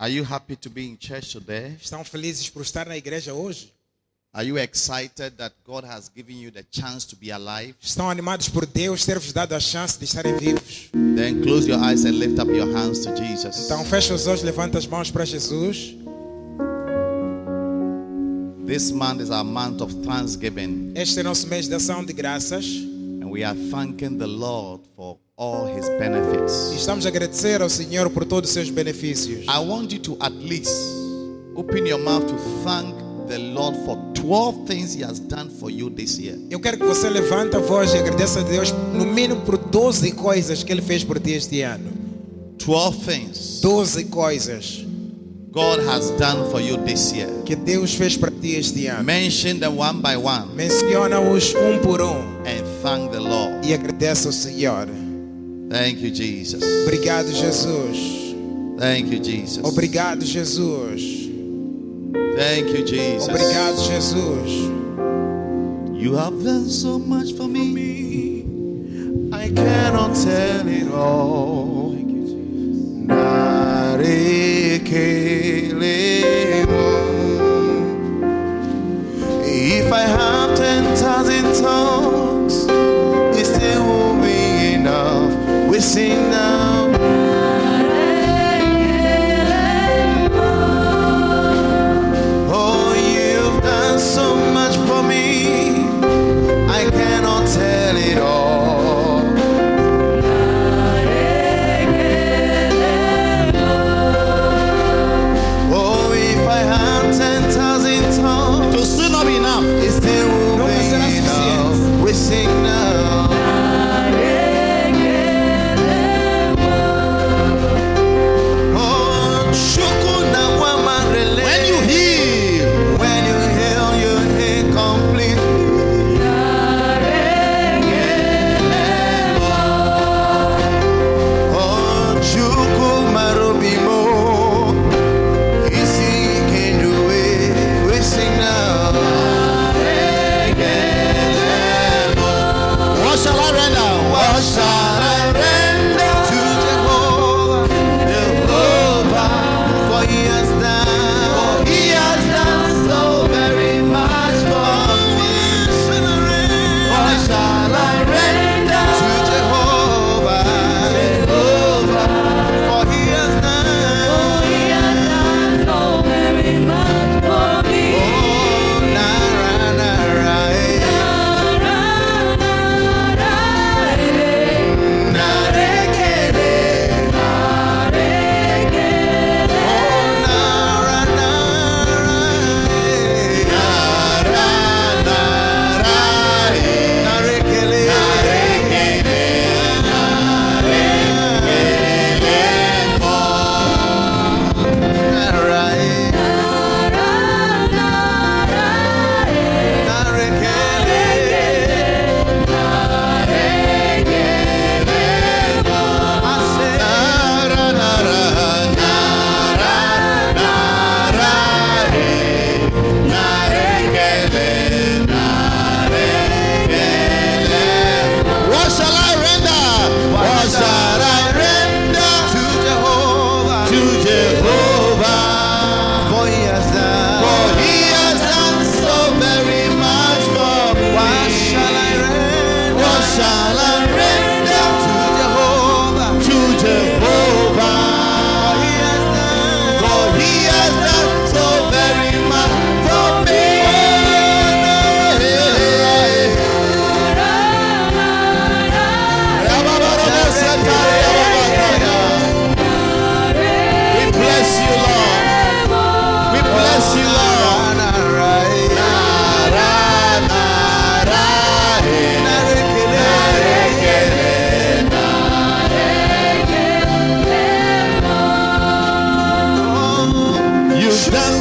Are you happy to be in church today? Estão felizes por estar na igreja hoje? Are you excited that God has given you the chance to be alive? Estão animados por Deus ter vos dado a chance de estarem vivos? Then close your eyes and lift up your hands to Jesus. Então fecha os olhos, levanta as mãos para Jesus. This month is our month of thanksgiving, Este é nosso mês de ação de graças and we are thanking the Lord for all his benefits. estamos a agradecer ao Senhor por todos os seus benefícios. I want you to at least open your mouth to thank the Lord for 12 things he has done for you this year. Eu quero que você levante a voz e agradeça a Deus no mínimo por 12 coisas que Ele fez por ti este ano. 12 things 12 coisas God has done for you this year. que Deus fez para ti este ano. Mention them one by one Menciona-os um por um and thank the Lord. e agradeça ao Senhor. Thank you, Jesus. Obrigado, Jesus. Thank you, Jesus. Obrigado, Jesus. Thank you, Jesus. Obrigado, Jesus. You have done so much for me. I cannot tell it all. If I have ten thousand tongues, it still won't be enough. We sing now.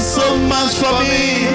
so much for me.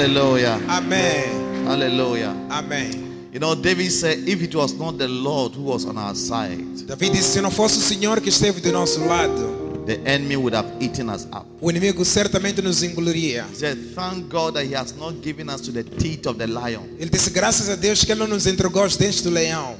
Hallelujah. Amém. Hallelujah. Amém. You know, David said, if it was not the Lord who was on our side, Davi disse: se não fosse o Senhor que esteve do nosso lado, the enemy would have eaten us up. o inimigo certamente nos engoliria. He said, thank God that he has not given us to the teeth of the lion. Ele disse: graças a Deus que Ele não nos entregou aos dentes do leão.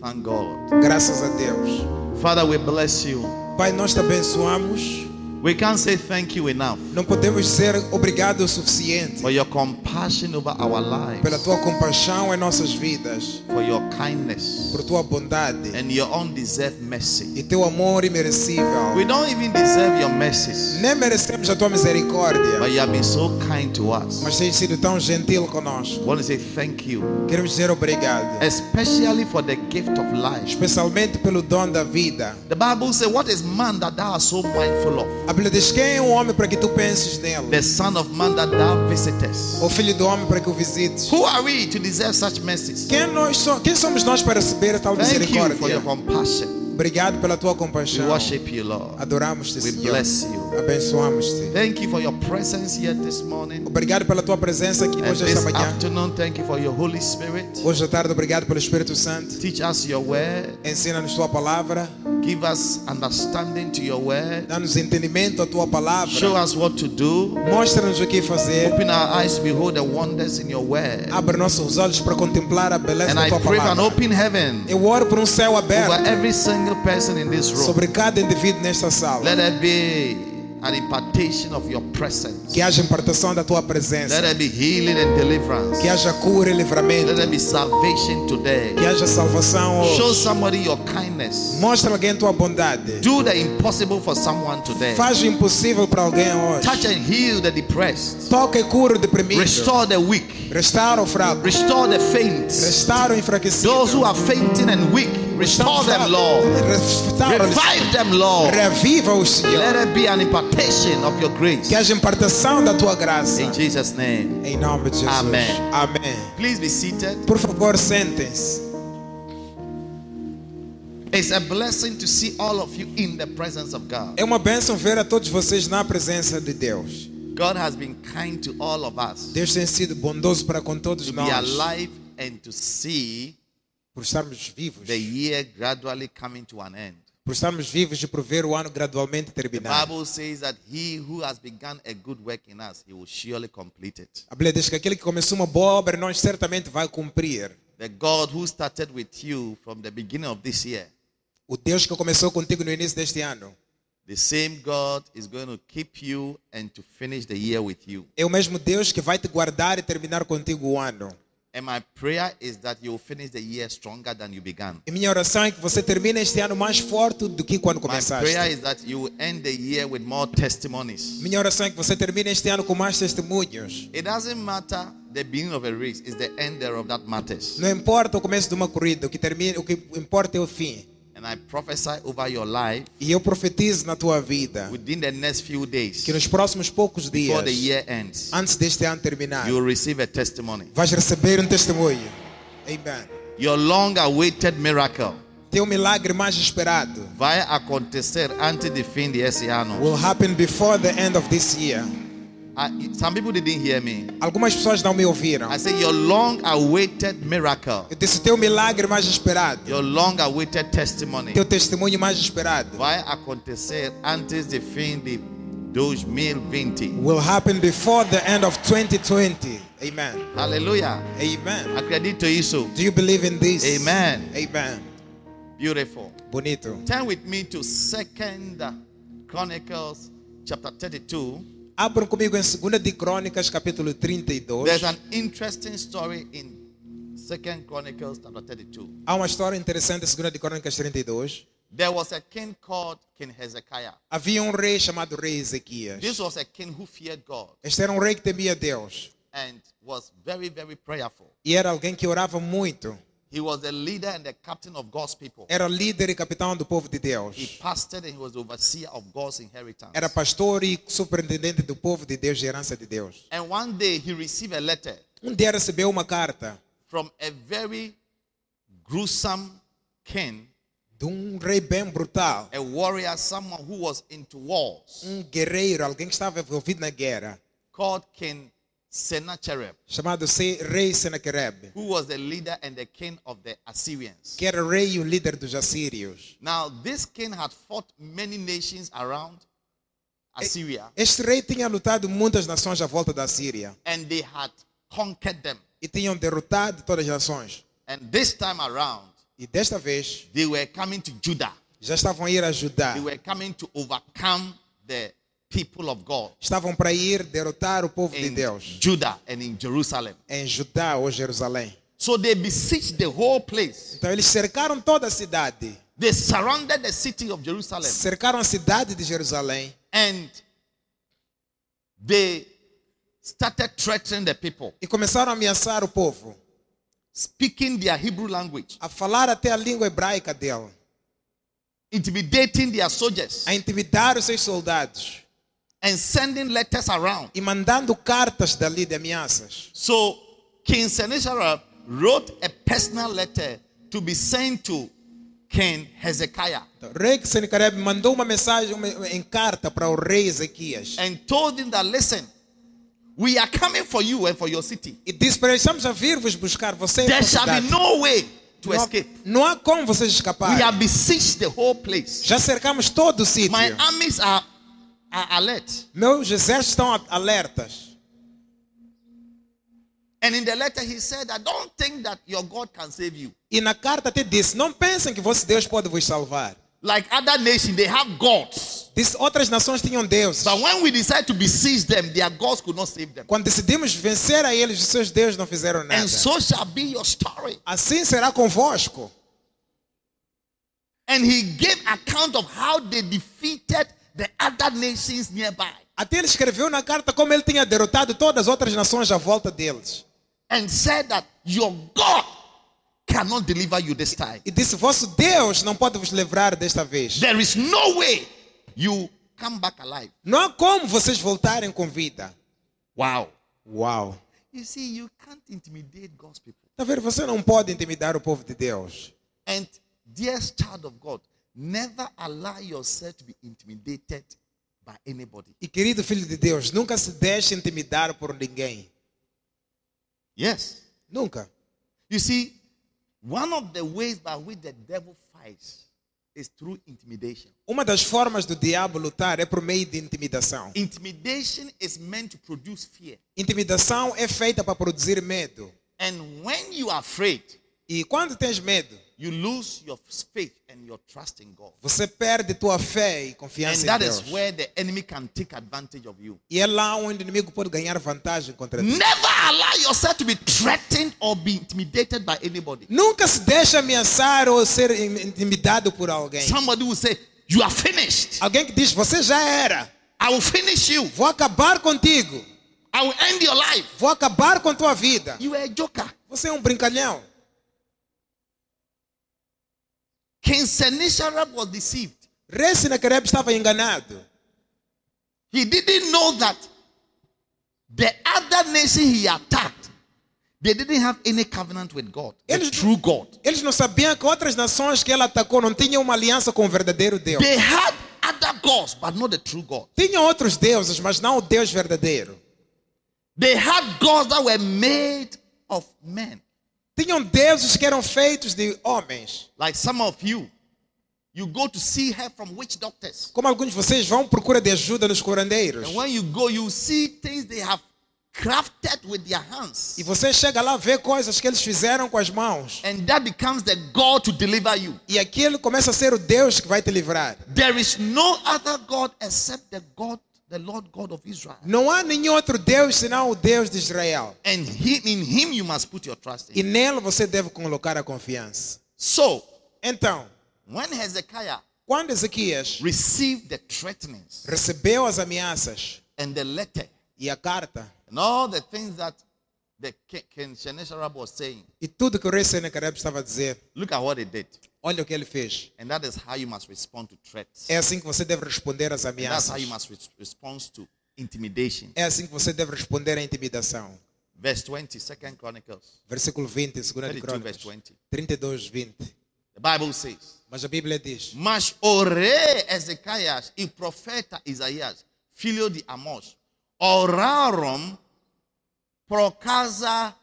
Thank God. Graças a Deus. Father, we bless you. Pai, nós te abençoamos. We can't say thank you enough Não podemos dizer obrigado o suficiente for your compassion over our pela lives, tua compaixão em nossas vidas, for your kindness por tua bondade and your undeserved mercy. e teu amor imerecível. We don't even deserve your mercies, Nem merecemos a tua misericórdia, but you have been so kind to us. mas tens sido tão gentil conosco. Want to say thank you, Queremos dizer obrigado, especially for the gift of life. especialmente pelo dom da vida. The Bible says, What is man that thou art so mindful of? A Bíblia diz: quem é o homem para que tu penses nele? The Son of Man that thou visitest. O filho do homem para que o visites? Who are we to deserve such mercies? Quem, nós so, quem somos nós para receber tal Thank you for misericórdia? your compassion. Obrigado pela tua We compaixão. worship you, Lord. Adoramos-te, We Senhor. bless you. Abençoamos-te. Thank you for your presence here this morning. Obrigado pela tua presença aqui And hoje esta manhã. afternoon, thank you for your Holy Spirit. Hoje à tarde, obrigado pelo Espírito Santo. Teach us your word. Ensina-nos tua palavra. Give us understanding to your word. Dá-nos entendimento à tua palavra. Show us what to do. Mostra-nos o que fazer. Open our eyes behold the wonders in your word. Abre nossos olhos para contemplar a beleza And da I tua pray for an palavra. open heaven Eu oro por um céu over aberto every single person in this room. sobre cada indivíduo nesta sala. Let there be an impartation of your presence. Que haja impartação da tua Let presença. there be healing and deliverance. Que haja cura e Let livramento. there be salvation today. Que haja salvação Show hoje. somebody your kindness. Mostra alguém tua bondade. Do the impossible for someone today. Faz o impossível para alguém hoje. Touch and heal the depressed. Toca e cura o deprimido. Restore the weak. Restaura o fraco. Restore the faint. Restaura o enfraquecido. Those who are fainting and weak. Restore them, Lord. Revive them, Lord. Reviva-os, Let Senhor. there be an impartation of your grace. Que haja impartação da tua graça. In Jesus' name. Em nome de Jesus. Amém. Amém. Please be seated. Por favor, sentem-se. It's a blessing to see all of you in the presence of God. É uma bênção ver a todos vocês na presença de Deus. God has been kind to all of us Deus tem sido bondoso para com todos to be nós. alive and to see Por estarmos vivos. the year gradually coming to an end. Por estarmos vivos e por ver o ano gradualmente The terminar. Bible says that he who has begun a good work in us, he will surely complete it. A Bíblia diz que aquele que começou uma boa obra, nós certamente vai cumprir. The God who started with you from the beginning of this year, O Deus que começou contigo no início deste ano the same God is going to keep you and to finish the year with you. é o mesmo Deus que vai te guardar e terminar contigo o ano. And my prayer is that finish the year stronger than you began. E minha oração é que você termine este ano mais forte do que quando My prayer começaste. is that you end the year with more testimonies. Minha oração é que você termine este ano com mais testemunhos. It doesn't matter the beginning of a race, it's the end thereof that matters. Não importa o começo de uma corrida, o que, termina, o que importa é o fim. And I prophesy over your life E eu profetizo na tua vida within the next few days, que nos próximos poucos dias, year ends, antes deste ano terminar, you will receive a testimony. vais receber um testemunho. Amen. Your long awaited miracle Teu milagre mais esperado vai acontecer antes de fim desse ano. will happen before the end of this year. Uh, some people didn't hear me. Algumas pessoas não me ouviram. I said your long awaited miracle, Eu disse teu milagre mais esperado, your long awaited testimony teu testemunho mais esperado vai acontecer antes de fim de 2020. will happen before the end of 2020. Amen. Hallelujah. Amen. Acredito isso. Do you believe in this? Amen. Amen. Beautiful. Bonito. Turn with me to Second Chronicles chapter 32. Abram comigo em 2 de Crônicas, capítulo 32. There's an interesting story in Second Chronicles chapter 32. Há uma história interessante em 2 de Crônicas 32. There was a king called King Hezekiah. Havia um rei chamado rei Ezequias. This was a king who feared God Este era um rei que temia Deus. and was very, very prayerful. E era alguém que orava muito. He was the leader and the captain of God's people. Era líder e capitão do povo de Deus. He pastored and he was the overseer of God's inheritance. Era pastor e superintendente do povo de Deus e herança de Deus. And one day he received a letter Um dia recebeu uma carta from a very gruesome king, de um rei bem brutal. a warrior, someone who was into wars, Um guerreiro, alguém que estava envolvido na guerra. called King Sennacherib, Chamado Se- rei Senaquerib. who was the leader and the king of the Assyrians. Que era rei e o líder dos assírios. Now, this king had fought many nations around Assyria, Este rei tinha lutado muitas nações à volta da Síria. and they had conquered them. E tinham derrotado todas as nações. And this time around, E desta vez they were coming to Judah. já estavam a ir ajudar. They were coming to overcome the people of God Estavam para ir derrotar o povo de Deus Judah and in Jerusalem. em Judá ou Jerusalém. So they besieged the whole place. Então eles cercaram toda a cidade. They surrounded the city of Jerusalem Cercaram a cidade de Jerusalém and they started threatening the people, e começaram a ameaçar o povo, speaking their Hebrew language, a falar até a língua hebraica dele, intimidating their soldiers, a intimidar os seus soldados and sending letters around. e mandando cartas dali de ameaças. So King Sennacherib wrote a personal letter to be sent to King Hezekiah Então, rei Senaquerib mandou uma mensagem uma- em carta para o rei Ezequias and told him that listen, we are coming for you and for your city. e disse para ele: Estamos a vir vos buscar, você There shall be no way to Não, escape. não há como vocês We escaparem. have besieged the whole place. Já cercamos todo o sítio. My armies are alert. Meus exércitos estão alertas. And in the letter, he said, I don't think that your God can save you. E na carta até disse: Não pensem que vosso Deus pode vos salvar. like other nations, they have gods. Disse, outras nações tinham deuses. But when we decide to besiege them, their gods could not save them. Quando decidimos vencer a eles, os seus deuses não fizeram nada. And so shall be your story. Assim será convosco. And he gave account of how they defeated the other nations nearby. Até ele escreveu na carta como ele tinha derrotado todas as outras nações à volta deles. And said that your God cannot deliver you this time. E disse: Vosso Deus não pode vos livrar desta vez. There is no way you come back alive. Não há como vocês voltarem com vida. Wow. Uau. You see, you can't intimidate God's people. Tá vendo? Você não pode intimidar o povo de Deus. And dearest child of God, never allow yourself to be intimidated by anybody. E querido filho de Deus, nunca se deixe intimidar por ninguém. Yes. Nunca. You see, one of the ways by which the devil fights is through intimidation. Uma das formas do diabo lutar é por meio de intimidação. Intimidation is meant to produce fear. Intimidação é feita para produzir medo. And when you are afraid, E quando tens medo, you lose your faith and your trust in God. você perde tua fé e And confiança em that Deus. is where the enemy can take advantage of you. E é lá onde o inimigo pode ganhar vantagem contra ti. Never allow yourself to be threatened or be intimidated by anybody. Nunca se deixe ameaçar ou ser intimidado por alguém. Somebody will say, You are finished. Alguém que diz: Você já era. I will finish you. Vou acabar contigo. I will end your life. Vou acabar com tua vida. You are a joker. Você é um brincalhão. King Sennacherib was deceived. Rei Senaquerib estava enganado. He didn't know that the other nation he attacked, they didn't have any covenant with God, the Eles- true God. Eles não sabiam que outras nações que ele atacou não tinham uma aliança com o verdadeiro Deus. They had other gods, but not the true God. Tinham outros deuses, mas não o Deus verdadeiro. They had gods that were made of men. Tinham deuses que eram feitos de homens. Like some of you, you go to see help from witch doctors. Como alguns de vocês vão procura de ajuda nos curandeiros. And when you go, you see things they have crafted with their hands. E você chega lá vê coisas que eles fizeram com as mãos. And that becomes the God to deliver you. E aquilo começa a ser o Deus que vai te livrar. There is no other God except the God, the Lord God of Israel. Não há nenhum outro Deus senão o Deus de Israel. And he, in him you must put your trust E in. nele você deve colocar a confiança. So, Então, when Hezekiah quando Ezequias received the threatenings recebeu as ameaças and the letter e a carta and all the things that the King Sennacherib was saying, e tudo que o rei Senaquerib estava a dizer, look at what he did. Olha o que ele fez. And that is how you must respond to threats. É assim que você deve responder às And that's how you ameaças. must res- respond to intimidation. É assim que você deve responder à intimidação. Verse 20, 2 Chronicles Versículo 20, 2 de 32, verse Crônicas 20. 32, 20. The Bible says, Mas a Bíblia diz: Mas o rei Ezequias e profeta Isaías, filho de Amós, oraram por causa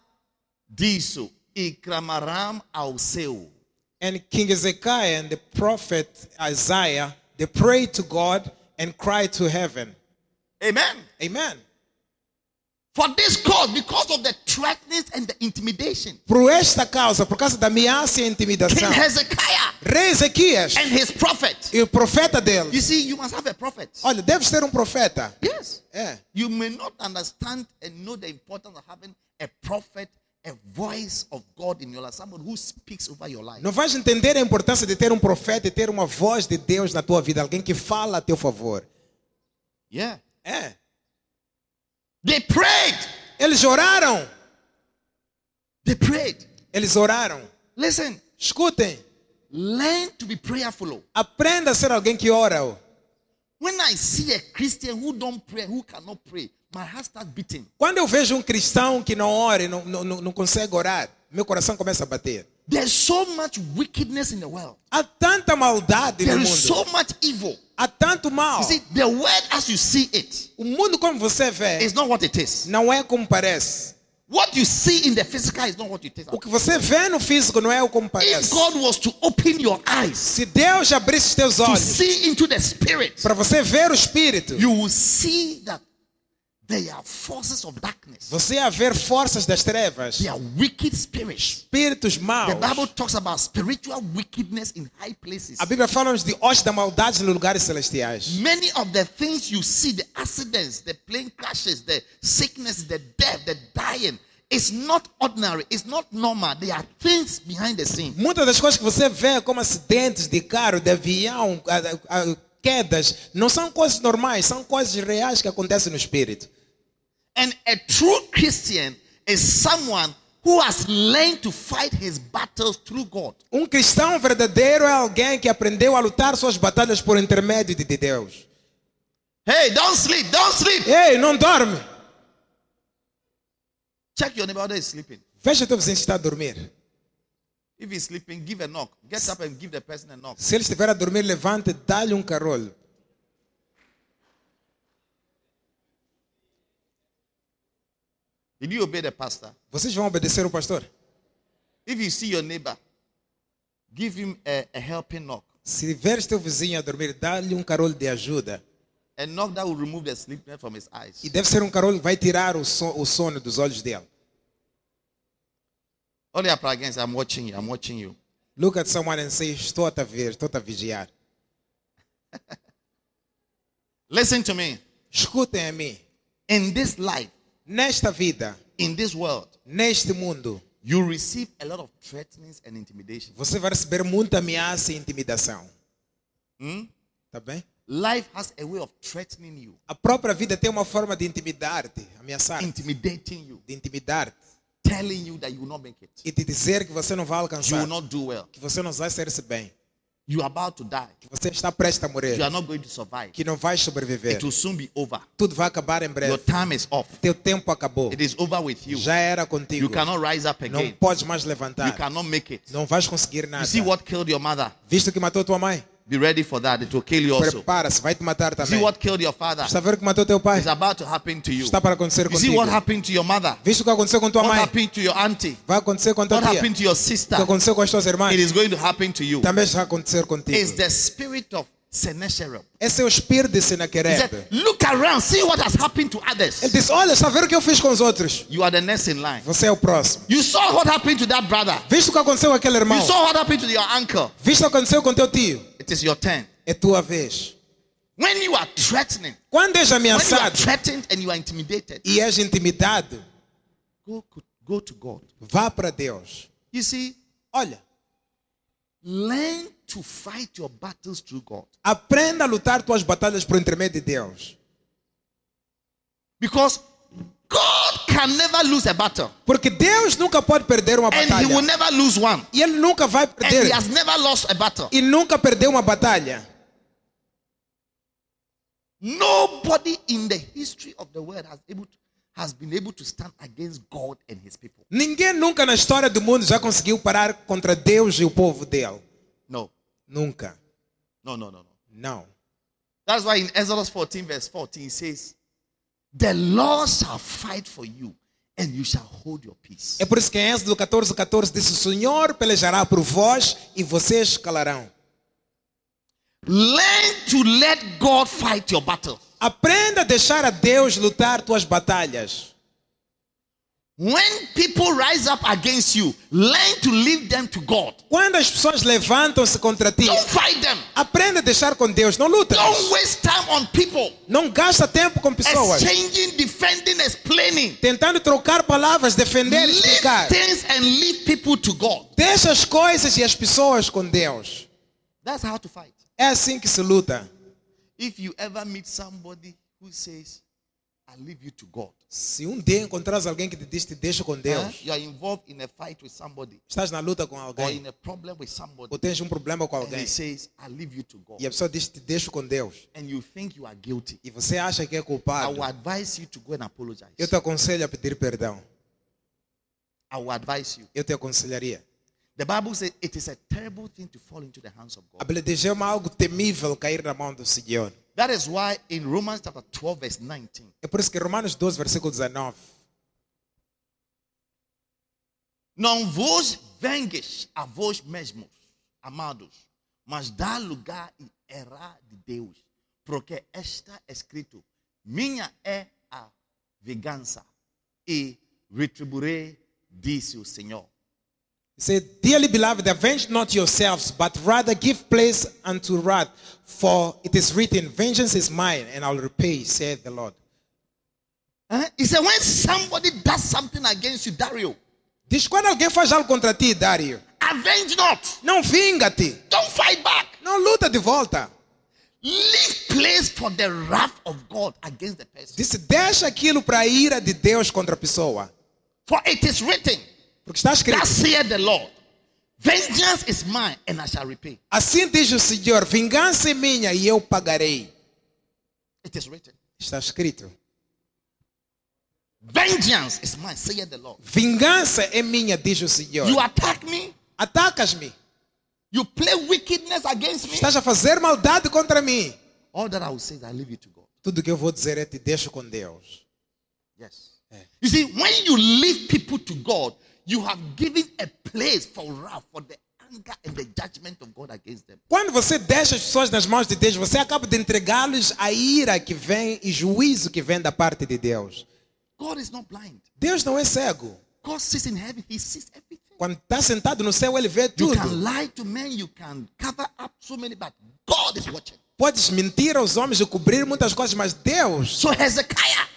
disso e clamaram ao céu. And King Ezekiah and the prophet Isaiah, they prayed to God and cried to heaven. Amen. Amen. For this cause, because of the threatenings and the intimidation, Por esta causa, por causa da ameaça e King Hezekiah rei Ezequias and his prophet. e o profeta dele. You see, you must have a prophet. Olha, deve ser um profeta. Yes. É. You may not understand and know the importance of having a prophet, a voice of God in your life, someone who speaks over your life. Não vais entender a importância de ter um profeta e ter uma voz de Deus na tua vida, alguém que fala a teu favor. Yeah. É. They prayed. Eles oraram. They prayed. Eles oraram. Listen, Escutem. learn to be prayerful. Aprenda a ser alguém que ora. When I see a Christian who don't pray, who cannot pray, my heart starts beating. Quando eu vejo um cristão que não ora e não, não, não consegue orar, meu coração começa a bater. There's so much wickedness in the world. Há tanta maldade There no is so mundo. much evil. Há tanto mal. You see, the world as you see it O mundo como você vê is not what it is. não é como parece. What you see in the physical is not what it is. O que você vê no físico não é o como If parece. God was to open your eyes Se Deus abrisse teus to olhos see into the spirit, para você ver o Espírito, you will see that They are forces of darkness. Você a ver forças das trevas, They are wicked spirits. espíritos maus. The Bible talks about spiritual wickedness in high places. A Bíblia fala-nos de hoste da maldade nos lugares celestiais. Many of the things you see, the accidents, the plane crashes, the sickness, the death, the dying, it's not ordinary, it's not normal. There are things behind the scene. Muitas das coisas que você vê como acidentes de carro, de avião, quedas, não são coisas normais, são coisas reais que acontecem no espírito. And a true Christian is someone who has learned to fight his battles through God. Um cristão verdadeiro é alguém que aprendeu a lutar suas batalhas por intermédio de Deus. Hey, don't sleep, don't sleep. Ei, não dorme! Check your neighbor is sleeping. Veja teu vizinho está a dormir. If he's sleeping, give a knock. Get up and give the person a knock. Se ele estiver a dormir, levante, dá-lhe um carolho. Did you obey the pastor? Vocês vão obedecer o pastor? If you see your neighbor, give him a, a helping knock. Se veres teu vizinho a dormir, dá-lhe um carolho de ajuda. A knock that will remove the sleepiness from his eyes. E deve ser um carolho que vai tirar o, so, o sono dos olhos dele. Only up against, I'm watching you, I'm watching you. Look at someone and say, estou a ver, estou a vigiar. Listen to me. Escutem a mim. In this life, Nesta vida, in this world, neste mundo, you receive a lot of threatenings and intimidation. você vai receber muita ameaça e intimidação. Hmm? Tá bem? Life has a way of threatening you, A própria vida tem uma forma de intimidar-te, ameaçar-te, intimidating you, de intimidar-te telling you that you will not make it. e te dizer que você não vai You alcançar, will not do well. que você não vai sair-se bem, You are about to die. que você está prestes a morrer, You are not going to survive. que não vais sobreviver. It will soon be over. Tudo vai acabar em Your breve. time is off. Teu tempo acabou. It is over with you. Já era contigo. You cannot rise up Não again. podes mais You levantar. cannot make it. Não vais conseguir You nada. see what killed your mother? Visto que matou tua mãe, Be ready for that. It will kill you also. prepara-se, vai te matar também. see what killed your father? Está a ver o que matou teu pai? It's about to happen to you. Está para acontecer You see contigo. what happened to your mother? Visto o que aconteceu com tua What mãe, happened to your auntie? vai acontecer com tua What tia. happened to your O sister? que aconteceu com as tuas irmãs, It is going to happen to you. também vai acontecer It's contigo. the spirit of Sennacherib. Esse é o espírito de He Senaquerib. said, Look around, see what has happened to others. Ele disse, olha, está a ver o que eu fiz com os outros? You are the next in line. Você é o próximo. You saw what happened to that brother. Visto o que aconteceu com aquele irmão, You saw what happened to your uncle. visto o que aconteceu com teu tio, It is your turn. é tua vez. When you are threatening, Quando és when you are ameaçado threatened and you are intimidated, e és intimidado, go, go to God. vá para Deus. You see, Olha, learn to fight your battles through God. aprenda a lutar tuas batalhas por intermédio de Deus. Because God can never lose a battle. Porque Deus nunca pode perder uma And He will batalha. never lose one. E Ele nunca vai And perder. He has never lost a battle. E nunca perdeu uma batalha. Nobody in the history of the world has able to, has been able to stand against God and his people. Ninguém nunca na história do mundo já conseguiu parar contra Deus e o povo dele. No. Nunca. No, no, no, no. Não. That's why in Exodus 14, verse 14, it says, The Lord shall fight for you, and you shall hold your peace. É por isso que em Êxodo 14, 14 diz: O Senhor pelejará por vós e vocês calarão. Learn to let God fight your battle. Aprenda a deixar a Deus lutar tuas batalhas. When people rise up against you, learn to leave them to God. Quando as pessoas levantam-se contra ti, Don't fight them. aprenda a deixar com Deus. Não luta. Don't waste time on people. Não gasta tempo com pessoas. Exchanging, defending, explaining. Tentando trocar palavras, defender, Leave explicar. things and leave people to God. Deixa as coisas e as pessoas com Deus. That's how to fight. É assim que se luta. If you ever meet somebody who says, I leave you to God, Se um dia encontrares alguém que te diz te deixa com huh? Deus, you are involved in a fight with somebody estás na luta com or alguém, in a problem with somebody, ou tens um problema com and alguém, he says, I leave you to God, e a pessoa diz te deixo com Deus, and you think you are guilty, e você acha que é I culpado, will advise you to go and apologize. eu te aconselho a pedir perdão. I will advise you. Eu te aconselharia. The Bible says it is a terrible thing to fall into the hands of A God. Bíblia diz é algo temível cair na mão do Senhor. That is why in Romans chapter 12, verse 19, É por isso que Romanos 12, versículo 19. Não vos vengues a vós mesmos, amados, mas dá lugar e errar de Deus, porque está escrito: Minha é a vingança e retribuiré, disse o Senhor. He said, Dearly beloved, avenge not yourselves, but rather give place unto wrath. For it is written, Vengeance is mine, and I'll repay, saith the Lord. Huh? He said, when somebody does something against you, Dario, Diz quando alguém faz algo contra ti, Dário, avenge not. não vinga-te, Don't fight back. não luta de volta. Leave place for the wrath of God against the person. Disse, deixa aquilo para a ira de Deus contra a pessoa. For it is written, Porque está escrito, Thus saith the Lord, vengeance is mine and I shall repay. assim diz o Senhor, vingança é minha e eu pagarei. It is written. Está escrito. Vengeance is mine, saith the Lord. Vingança é minha, diz o Senhor. You attack me, Atacas-me. you play wickedness against me. Estás a fazer maldade contra mim. All that I will say is I leave it to God. Tudo que eu vou dizer é te deixo com Deus. Yes. You see, when you leave people to God, you have given a place for wrath, for the anger and the judgment of God against them. Quando você deixa as pessoas nas mãos de Deus, você acaba de entregá-los à ira que vem e juízo que vem da parte de Deus. God is not blind. Deus não é cego. God sits in heaven, He sees everything. Quando está sentado no céu, ele vê You tudo. can lie to men, you can cover up so many, but God is watching. Podes mentir aos homens e cobrir muitas coisas, mas Deus, So Hezekiah,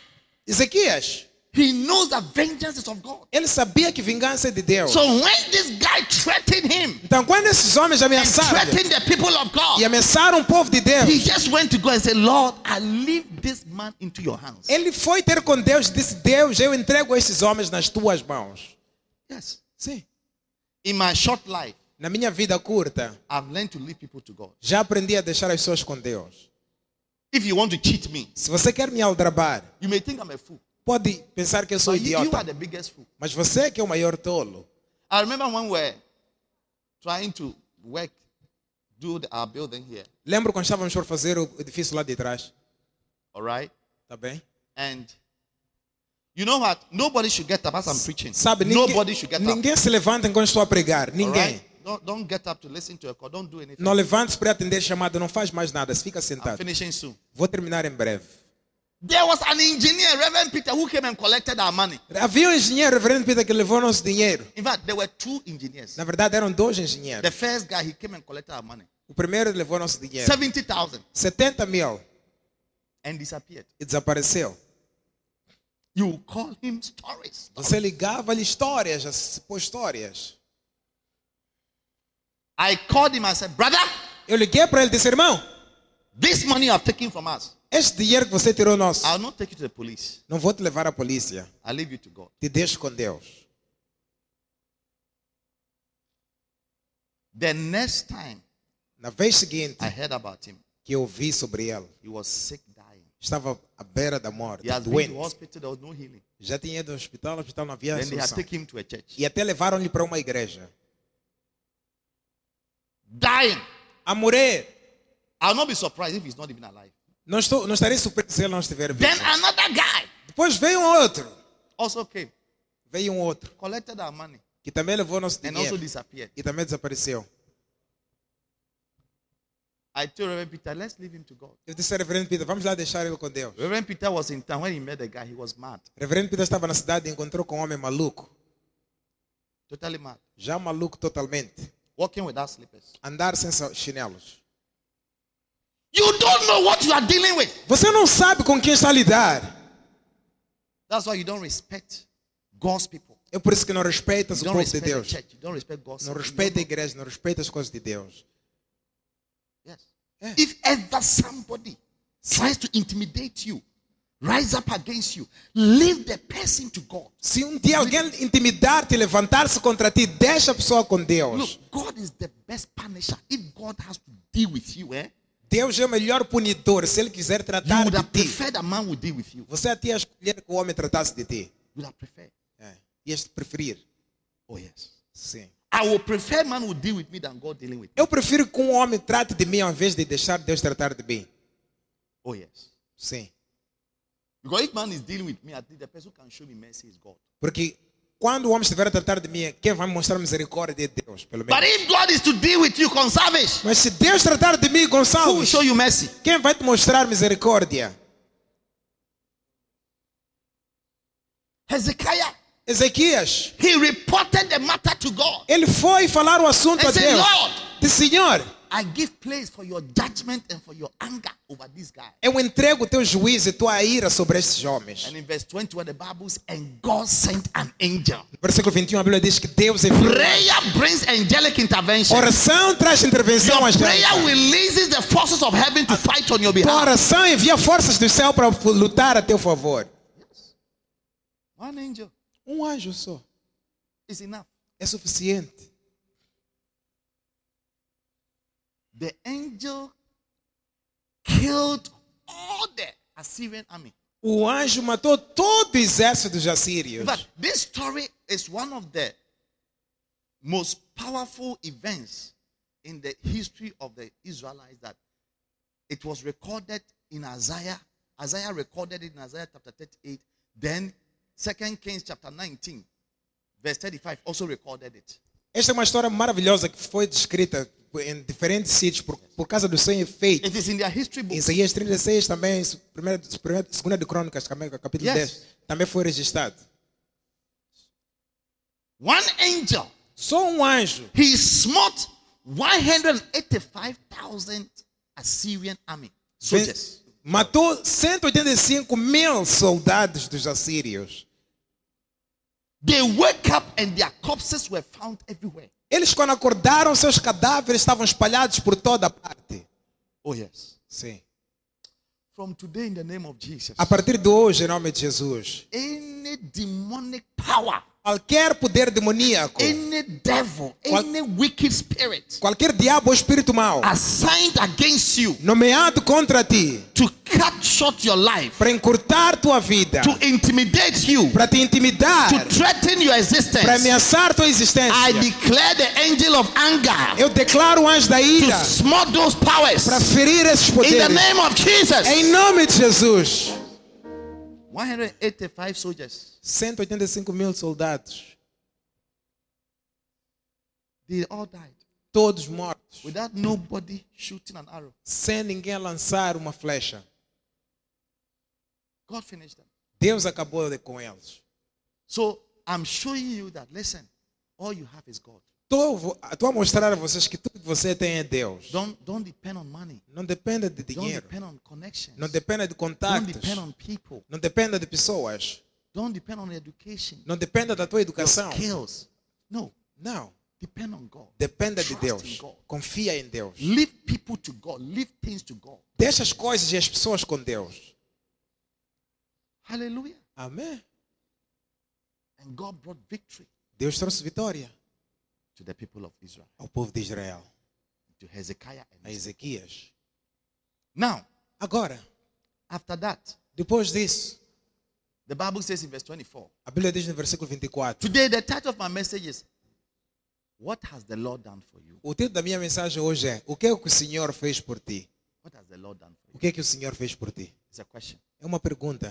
Ezequias, he knows that vengeance is of God. ele sabia que vingança é de Deus. So when this guy threatened him Então, quando esses homens ameaçaram threatened the people of e God, ameaçaram o povo de Deus, he just went to God and said, Lord, I leave this man into your hands. ele foi ter com Deus e disse: Deus, eu entrego esses homens nas tuas mãos. Yes. Sim. In my short life, Na minha vida curta, I've learned to leave people to God. já aprendi a deixar as pessoas com Deus. If you want to cheat me, Se você quer me aldrabar, you may think I'm a fool. Pode pensar que eu sou But you, you are idiota. the biggest fool. Mas você que é o maior tolo. I remember when we were trying to work, do our building here. Lembro quando estávamos por fazer o edifício lá de trás. All right? Tá bem? And you know what? Nobody should get up as I'm preaching. Sabe, ninguém, Nobody should get up. ninguém se levanta enquanto estou a pregar. Ninguém. right? Don't, don't get up to listen to a call. Don't do anything. Não levante-se para atender chamada, não faz mais nada, fica I'm sentado. finishing soon. Vou terminar em breve. There was an engineer, Reverend Peter, who came and collected our money. Havia um engenheiro, reverendo Peter, que levou nosso dinheiro. In fact, there were two engineers. Na verdade, eram dois engenheiros. The first guy, he came and collected our money. O primeiro levou nosso dinheiro. 70,000 70 mil. and disappeared. E desapareceu. You call him stories. Você ligava-lhe histórias, as- pô, histórias. I called him and said, Brother, Eu liguei para ele e disse, irmão, this money you have taken from us, este dinheiro que você tirou nosso, I'll not take you to the police. não vou te levar à polícia. I'll leave you to God. Te deixo com Deus. The next time Na vez seguinte I heard about him, que eu ouvi sobre ele, he was sick, dying. estava à beira da morte, He has been to doente. hospital, there was no healing. Já tinha ido ao hospital, hospital não havia Then they had solução. taken him to a church. E até levaram-lhe para uma igreja. Dying. A morrer. I'll not be surprised if he's not even alive. Não, estou, não estarei surpreso se ele não estiver vivo. Then another guy Depois veio um outro. also came, Veio um outro. collected our money, Que também levou nosso and also dinheiro. disappeared. E também desapareceu. I told Reverend Peter, let's leave him to God. Eu disse, reverendo Peter, vamos lá deixar ele com Deus. Reverend Peter was in town when he met the guy. He was mad, Reverendo Peter estava na cidade e encontrou com um homem maluco. totally mad, Já maluco totalmente. walking without slippers. Andar sem chinelos. You don't know what you are dealing with. Você não sabe com quem está a lidar. That's why you don't respect God's people. É por isso que não respeitas You o povo de Deus. church. You don't respect God's Não people. respeita a igreja, não respeita as coisas de Deus. Yes. Yeah. If ever somebody tries to intimidate you, rise up against you, leave the person to God. Se um dia alguém intimidar-te, levantar-se contra ti, deixa a pessoa com Deus. Look, God is the best punisher. If God has to deal with you, eh? Deus é o melhor punidor. Se Ele quiser tratar de ti, você até ia escolher que o homem tratasse de ti. You would preferred. É. Ias preferir. Oh yes. Sim. I would prefer man would deal with me than God dealing with me. Eu prefiro que um homem trate de mim ao invés de deixar Deus tratar de mim. Oh yes. Sim. Because if man is dealing with me, the person who can show me mercy is God. Porque quando o homem estiver a tratar de mim, quem vai mostrar misericórdia é Deus, pelo But menos. if God is to deal with you, conservish, Mas se Deus tratar de mim, who will Gonçalves, show you mercy? quem vai te mostrar misericórdia? Hezekiah, Ezequias, he reported the matter to God. ele foi falar o assunto a He said, Deus. Lord, Disse, Senhor, I give place for your judgment and for your anger over this guy. eu entrego teu juízo e tua ira sobre estes homens. And in verse 21, the Bible says, and God sent an angel. No versículo 21, a Bíblia diz que Deus enviou. Prayer brings angelic intervention. Oração traz intervenção Your angélica. prayer releases the forces of heaven to fight on your Tua behalf. oração envia forças do céu para lutar a teu favor. One angel Um anjo só is enough. é suficiente. The angel killed all the Assyrian army. O anjo matou todo o exército dos assírios. fact, this story is one of the most powerful events in the history of the Israelites that it was recorded in Isaiah. Isaiah recorded it in Isaiah chapter 38. Then Second Kings chapter 19, verse 35 also recorded it. Esta é uma história maravilhosa que foi descrita em diferentes sítios por, por causa do seu efeito. It is in their history Em book. Isaías 36 também, primeira, primeira, segunda de Crônicas, capítulo Yes. 10, também foi registrado. One angel, Só um anjo he smote 185,000 Assyrian army soldiers. matou 185 mil soldados dos assírios. They wake up and their corpses were found everywhere. Eles, quando acordaram, seus cadáveres estavam espalhados por toda parte. Oh, yes. Sim. From today, in the name of Jesus, A partir de hoje, em nome de Jesus, any demonic power, qualquer poder demoníaco, any devil, Qual- any wicked spirit qualquer diabo ou espírito mau, assigned against you nomeado contra ti, to cut short your life, para encurtar tua vida, to intimidate you, para te intimidar, to threaten your para existence, ameaçar tua existência. I declare the angel of anger Eu declaro o anjo da to ira smote those powers para ferir esses in the poderes. name of Jesus. Em nome de Jesus. 185 soldiers, 185 mil soldados, they all died todos mortos, without nobody shooting an arrow. sem ninguém lançar uma flecha. God finished them. Deus acabou com eles. So I'm showing you that, listen, all you have is God. Estou a mostrar a vocês que tudo que você tem é Deus. Don't, don't depend on money. Não dependa de Don't dinheiro. depend on connections. Não dependa de Don't contatos. depend on people. Não dependa de pessoas. Don't depend on education. Não dependa da tua Your educação. skills. No. Não. Depend on God. Dependa de Trust in Deus. Confia em Deus. Leave people to God. Leave things to God. Deixa as coisas e as pessoas com Deus. Hallelujah. Amém. And God brought victory Deus trouxe vitória to the people of Israel, ao povo de Israel, to Hezekiah. a And Ezequias. now, Agora, after that, depois disso, the Bible says in verse 24. a Bíblia diz no versículo 24: Today, the title of my message is What has the Lord done for you? O título da minha mensagem hoje é: O que é que o Senhor fez por ti? What has the Lord done for O you? que é que o Senhor fez por ti? It's a question. É uma pergunta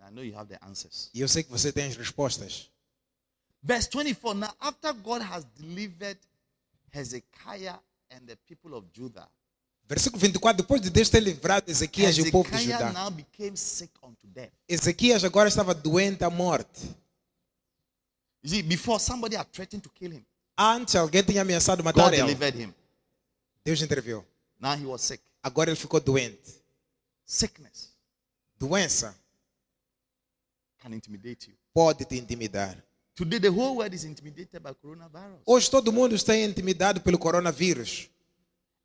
And I know you have the answers. e eu sei que você tem as respostas. Verse 24 Now, after God has delivered Hezekiah and the people of Judah, Versículo 24: Depois de Deus ter livrado Ezequias e o povo de Judá, now became sick unto death. Ezequias agora estava doente à morte. You see, before somebody had threatened to kill him, Antes alguém tinha ameaçado matar God ele. delivered him. Deus interviu. Now he was sick. Agora ele ficou doente. Sickness Doença can intimidate you. pode te intimidar. Today, the whole world is intimidated by coronavirus. Hoje todo mundo está intimidado pelo coronavírus.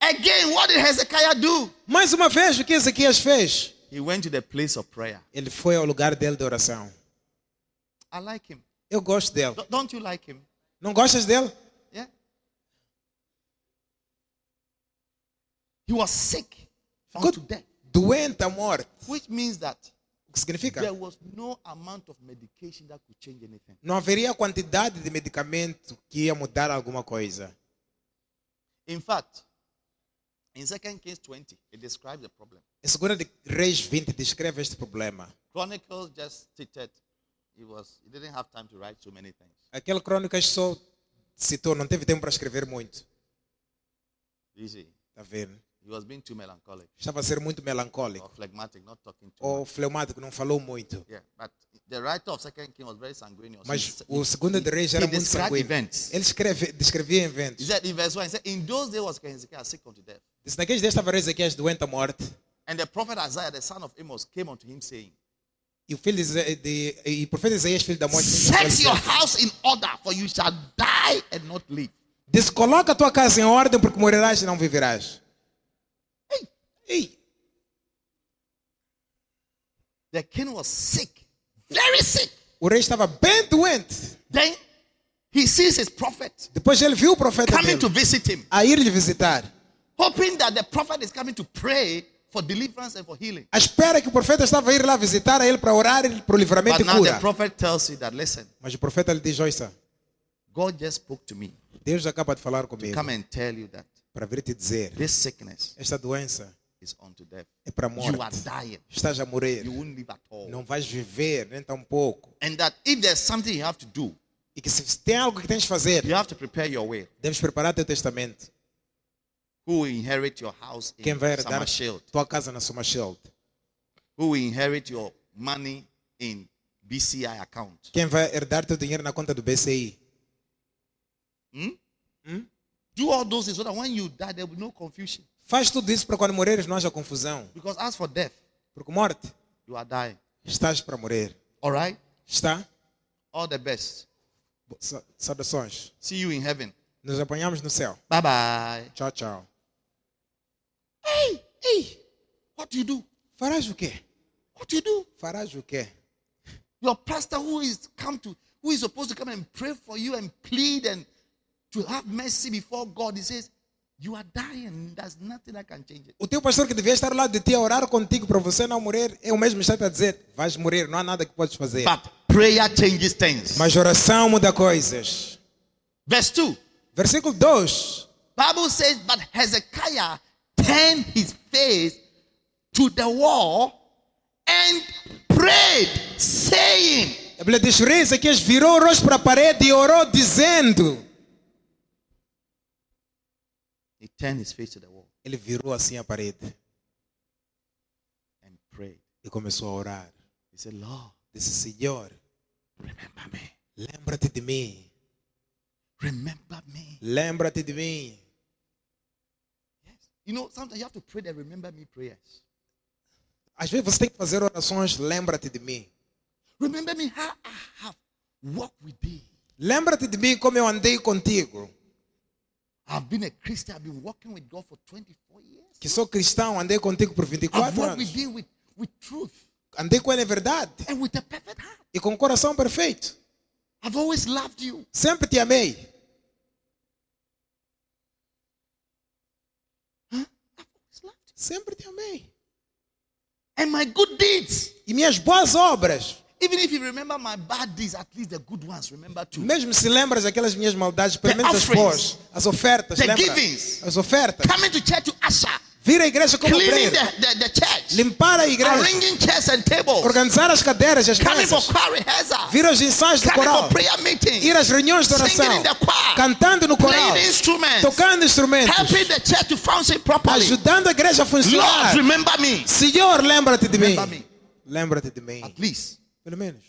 Again, what did Hezekiah do? Mais uma vez, o que Ezequias fez? He went to the place of prayer. Ele foi ao lugar dele de oração. I like him. Eu gosto dele. Don't- Don't you like him? Não gostas dele? Yeah. He was sick unto death, Doente à morte. which means that significa? there was no amount of medication that could change anything. Não haveria quantidade de medicamento que ia mudar alguma coisa. In fact, in 2 Kings 20, it describes the problem. Em 2 de Reis 20 descreve este problema. Chronicles just stated he was he didn't have time to write so many things. Aquela crônica só citou, não teve tempo para escrever muito. See, Está vendo? He was being too melancholic Estava a ser muito or melancólico. phlegmatic, not talking too Ou much. fleumático, não falou muito. Yeah, but the writer of Second King was very sanguineous. Mas He- o segundo de Reis he era muito described sanguíneo. events. Ele escreve, descrevia He eventos. said in verse 1, he said, In those days was King Hezekiah sick unto death. Disse, naqueles dias estava Ezequias doente à morte. And the prophet Isaiah, the son of Amos, came unto him saying, E o filho de, e o profeta Isaías, filho da morte, Set your house in order, for you shall die and not live. disse: Coloca a tua casa em ordem, porque morrerás e não viverás. Ei. The king was sick, very sick. O rei estava bem doente. Then he sees his prophet Depois ele viu o profeta coming to dele visit him, a ir lhe visitar. hoping that the prophet is coming to pray for deliverance and for healing. A espera que o profeta estava a ir lá visitar a ele para orar para o livramento But e now the cura. prophet tells you that, listen, Mas o profeta lhe diz: Ouça, God just spoke to me Deus acaba de falar to comigo come and tell you that para vir te dizer: this sickness Esta doença. É para a You are morte. dying. Estás a morrer. You won't live at all. Não vais viver nem tão pouco. And that if there's something you have to do, E que se tem algo que tens de fazer, you have to prepare your will. deves preparar teu testamento. Who will inherit your house Quem in vai herdar tua casa na Somashield? Who will inherit your money in BCI account? Quem vai herdar teu dinheiro na conta do BCI? Do all those things so that when you die, there will be no confusion. Faz tudo isso para quando morreres não haja confusão. Because as for death, Porque morte, you are dying. estás para morrer. All right? Está? All the best. Sa- Saudações. See you in heaven. Nos apanhamos no céu. Bye bye. Tchau, tchau. Hey, hey. What do you do? Farás o quê? What do you do? Farás o quê? Your pastor who is come to who is supposed to come and pray for you and plead and to have mercy before God, he says, You are dying. There's nothing that can change it. O teu pastor que devia estar ao lado de ti a orar contigo para você não morrer, é o mesmo está a dizer, vais morrer, não há nada que podes fazer. But prayer changes things. Mas oração muda coisas. Verse 2. Versículo 2. Bible says, But Hezekiah turned his face to the wall and prayed, saying, A Bíblia diz, Ezequias virou o rosto para a parede e orou dizendo. He turned his face to the wall Ele virou assim a parede and prayed. e começou a orar. He said, Lord, Disse, Senhor, remember me. lembra-te de mim. Remember me. Lembra-te de mim. Yes. You know, sometimes you have to pray the remember me prayers. Às vezes você tem que fazer orações, lembra-te de mim. Remember me how I have walked with thee. Lembra-te de mim como eu andei contigo. Que sou cristão, andei contigo por I've 24 walked with anos. thee with, with truth Andei com ele em verdade and with a perfect heart. e com o coração perfeito. I've always loved you. Sempre te amei. I've always loved you. Sempre te amei. And my good deeds. E minhas boas obras. Even if you remember my bad deeds, at least the good ones, remember too. Mesmo se lembras daquelas minhas maldades, pelo menos as boas, as ofertas, The lembra? givings. As ofertas. Coming to church to usher, Vir à igreja como cleaning obreiro. the, the, the church, Limpar a igreja. arranging chairs and tables, Organizar as cadeiras, as coming for mesas. Vir aos ensaios do coming coral. for prayer meetings, Ir às reuniões de oração. Singing in the choir. Cantando no coral. playing instruments, Tocando instrumentos. helping the church to function properly. Ajudando a igreja a funcionar. Lord, remember me. Senhor, lembra-te de mim. Remember me. Lembra-te de mim. At least Pelo menos.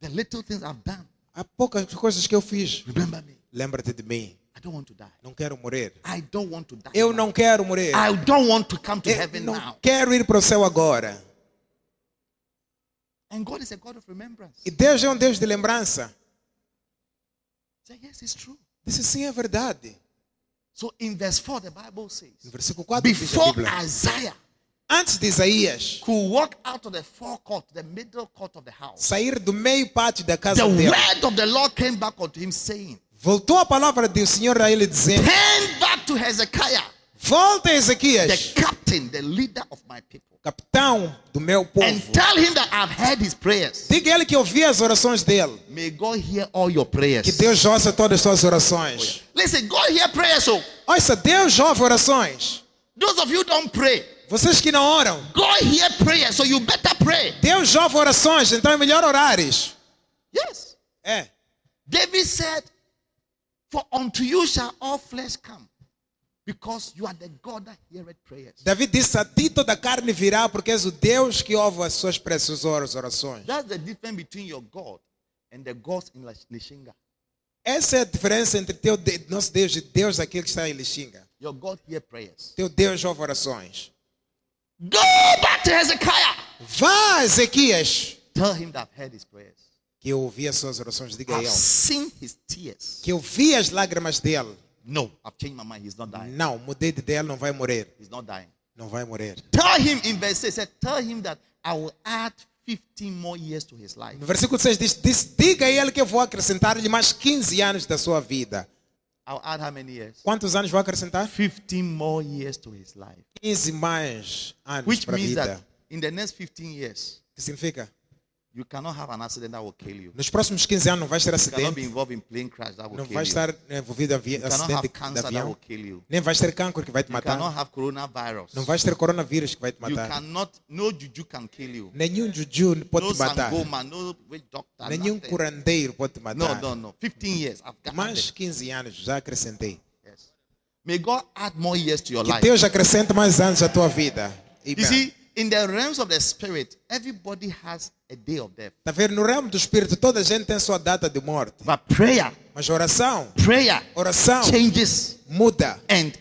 the little things I've done, Há poucas coisas que eu fiz. remember me. Lembra-te de mim. I don't want to die. Não quero morrer. I don't want to die. Eu now. não quero morrer. I don't want to come to Eu heaven não now. quero ir para o céu agora. And God is a God of remembrance. E Deus é um Deus de lembrança. Say, yes, it's true. Disse sim, é verdade. So in verse 4, the Bible says, No versículo 4 diz a before Bíblia. Isaiah Antes de Isaías could walk out of the forecourt, the middle court of the house, sair do meio pátio da casa the dele, word of the Lord came back unto him, saying, voltou a palavra do Senhor a ele dizendo: Turn back to Hezekiah, Volta a the Ezequias, captain, the leader of my people, capitão do meu povo. and tell him that I've heard his prayers. Diga a ele que ouvi as orações dele. May God hear all your prayers. Que Deus ouça todas as suas orações. Listen, God hear prayers. So Ouça, Deus ouve orações. those of you don't pray, Vocês que não oram, God hear prayers. So you better pray. Deus ouve orações, então é melhor orares. Yes. É. David said, For unto you shall all flesh come. because you are the God that heareth prayers. Davi disse: A ti toda carne virá, porque és o Deus que ouve as suas preciosas orações. That's the difference between your God and the gods in Lish- Lishinga. Essa é a diferença entre teu nosso Deus e Deus daquele que está em Lixinga. Your God hear prayers. Teu Deus ouve orações. Go back to Hezekiah. Vá, Ezequias, Tell him that I've heard his prayers. que eu ouvi as suas orações. Diga I've ele seen his tears. que eu vi as lágrimas dele. No, I've changed my mind. He's not dying. Não, mudei de ideia, não vai morrer. He's not dying. Não vai morrer. Tell him in verse 6, said, tell him that I will add 15 more years to his life. No versículo 6 diz, diz: Diga a ele que eu vou acrescentar-lhe mais 15 anos da sua vida. I'll add how many years? Quantos anos vou acrescentar? 15 more years to his life. 15 mais anos Which para a means vida. that in the next 15 years, que significa? Nos próximos 15 anos não vais ter You cannot be acidente, involved in plane crash that will não you. estar envolvido em You acidente have de, de cancer that avião, will kill you. nem vais ter câncer que vai te You matar, não vais ter coronavírus que vai te You matar, cannot, no juju can kill you. nenhum juju pode No te matar, sangoma, no doctor, nenhum nothing. curandeiro pode te No, matar. no, no. 15 years. I've got Mais it. 15 anos já acrescentei. Yes. May God add more years to your Que life. Deus acrescente mais anos à tua vida. You Amen. see, in the realms of the spirit, everybody has a day of death. Tá vendo? No ramo do espírito, toda a gente tem sua data de morte. But prayer, Mas oração, prayer oração changes muda and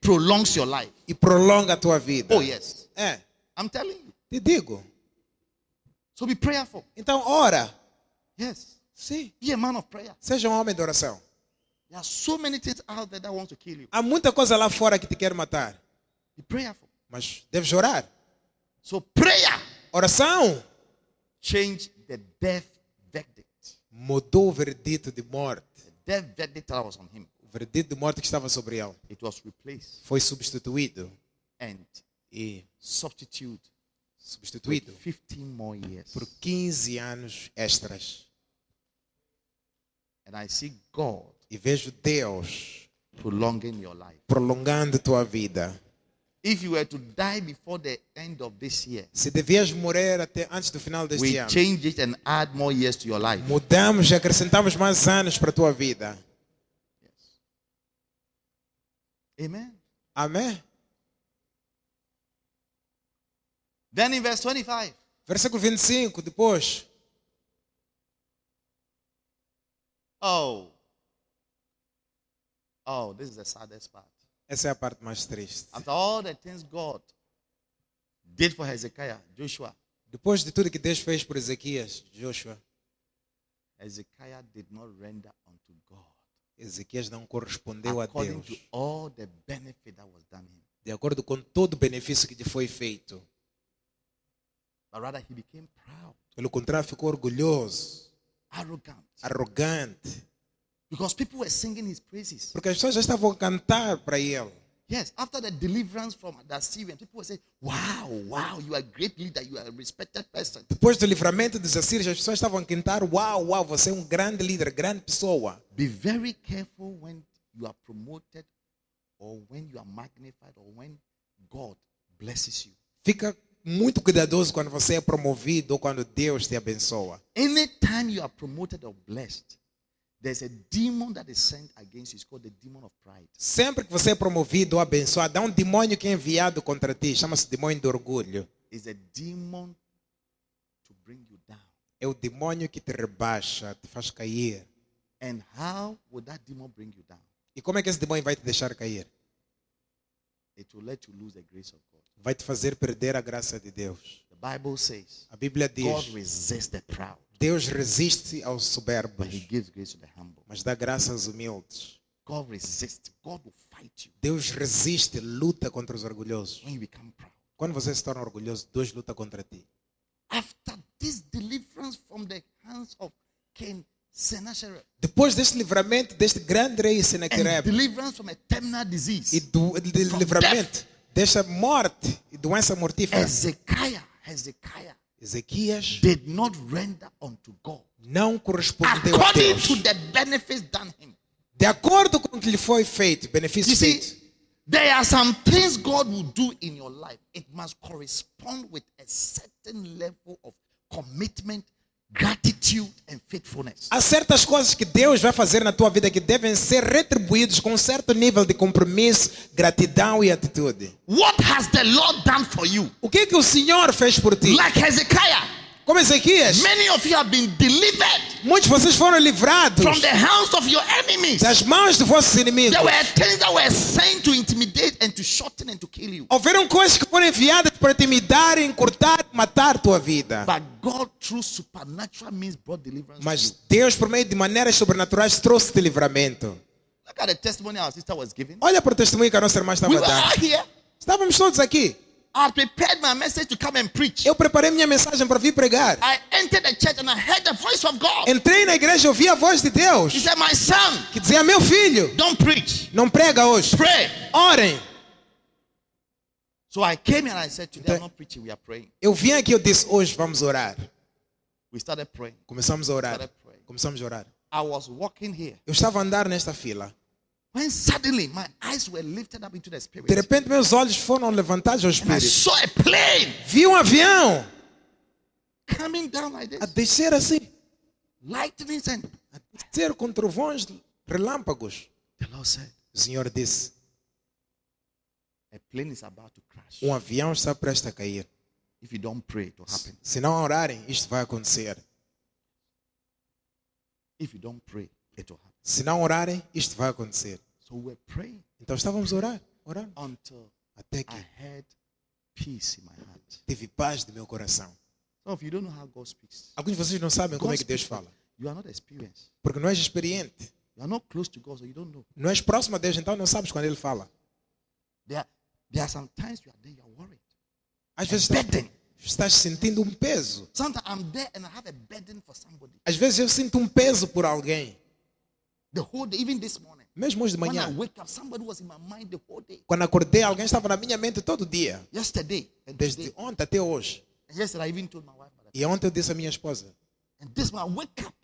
prolongs your life. e prolonga a tua vida. Oh, yes. É, I'm telling you. te digo. So be prayerful. Então, ora. Yes. Sim. Be a man of prayer. Seja um homem de oração. There are so many things out there that want to kill you. Há muita coisa lá fora que te quer matar. Be prayerful. Mas deves orar. So prayer Oração changed the death verdict. mudou o veredito de morte. The death verdict that was on him. O veredito de morte que estava sobre ele It was replaced foi substituído and e substituted with substituído 15 more years. por 15 anos extras. And I see God E vejo Deus prolonging your life. prolongando tua vida. If you were to die before the end of this year, Se devias morrer até antes do final deste we ano, change it and add more years to your life. mudamos e acrescentamos mais anos para a tua vida. Amen. Amém? Then in verse 25, Versículo 25, depois. oh, oh, this is the saddest part. Essa é a parte mais triste. After all the things God did for Hezekiah, Joshua, Depois de tudo que Deus fez por Ezequias, Joshua, Hezekiah did not render unto God Ezequias não correspondeu a according to Deus all the benefit that was done him, de acordo com todo o benefício que lhe foi feito. but rather he became proud, Pelo contrário, ficou orgulhoso, arrogant, arrogante, because people were singing his praises. porque as pessoas já estavam a cantar para ele. Yes, after the deliverance from the Assyrians, people were saying, Wow, wow, you are a great leader, you are a respected person. Depois do livramento dos assírios, as pessoas estavam a cantar: Uau, uau, você é um grande líder, grande pessoa. Be very careful when you are promoted or when you are magnified or when God blesses you. Fica muito cuidadoso quando você é promovido ou quando Deus te abençoa. Anytime you are promoted or blessed, there's a demon that is sent against you. It's called the demon of pride. Sempre que você é promovido ou abençoado, há um demônio que é enviado contra ti, chama-se demônio de orgulho. It's a demon to bring you down. É o demônio que te rebaixa, te faz cair. And how would that demon bring you down? E como é que esse demônio vai te deixar cair? It will let you lose the grace of God. Vai te fazer perder a graça de Deus. The Bible says A Bíblia God diz: resists the proud, Deus resiste aos soberbos, He gives grace to the humble. mas dá graça aos humildes. God resists. God will fight you Deus resiste, luta contra os orgulhosos. when you become proud. Quando você se torna orgulhoso, Deus luta contra ti. After this deliverance from the hands of King Sennacherib Depois deste livramento deste grande rei and Senaquerib deliverance from a terminal e do de livramento desta morte e doença mortífera, Hezekiah, Hezekiah Ezequias did not render unto God não correspondeu a according Deus. to the benefits done him. De acordo com o que lhe foi feito, benefício You see, there are some things God will do in your life. It must correspond with a certain level of commitment, gratitude, and faithfulness. Há certas coisas que Deus vai fazer na tua vida que devem ser retribuídos com um certo nível de compromisso, gratidão e atitude. What has the Lord done for you? O que que o Senhor fez por ti? Like Hezekiah, Como Ezequias, many of you have been delivered muitos de vocês foram livrados from the hands of your enemies. das mãos de vossos inimigos. There were things that were sent to intimidate and to shorten and to kill you. Houveram coisas que foram enviadas para intimidar, encurtar, matar tua vida. But God, through supernatural means, brought deliverance. Mas Deus, por meio de maneiras sobrenaturais, trouxe-te livramento. Look at the testimony our sister was giving. Olha para o testemunho que a nossa irmã We estava were dando. all here. Estávamos todos aqui. I prepared my message to come and preach. Eu preparei minha mensagem para vir pregar. I entered the church and I heard the voice of God. Entrei na igreja e ouvi a voz de Deus He said, My son, que dizia: Meu filho, don't preach, não prega hoje. pray. Orem. So I came and I said, Today I'm not preaching, we are praying. Eu vim aqui e eu disse: Hoje vamos orar. We started praying. Começamos a orar. Começamos a orar. I was walking here Eu estava a andar nesta fila. When suddenly my eyes were lifted up into the spirit. De repente, meus olhos foram levantados ao And I Espírito. saw a plane Vi um avião coming down like a this, descer assim, lightnings, and a descer com trovões, relâmpagos. the Lord said, O Senhor disse: A plane is about to crash. Um avião está prestes a cair. If you don't pray, it will happen. Se não orarem, isto vai acontecer. If you don't pray, it will happen. Se não orarem, isto vai acontecer. So we were praying Então estávamos a orar, orando, until até I que had peace in my heart. tive paz de meu coração. Some of you don't know how God speaks. Alguns de vocês não sabem como é God que Deus fala. but You are not experienced. Porque não és experiente. You are not close to God, so you don't know. Não és próximo a Deus, então não sabes quando Ele fala. There, there are some times you are there, you are worried. Às vezes Burden. estás sentindo um peso. Sometimes I'm there and I have a burden for somebody. Às vezes eu sinto um peso por alguém. The whole day, even this morning. Mesmo hoje de When I manhã. wake up, somebody was in my mind the whole day. Quando acordei, alguém estava na minha mente todo dia. Yesterday and Desde today. ontem até hoje. And yesterday I even told my wife about that. E ontem eu disse à minha esposa. And this one, I wake up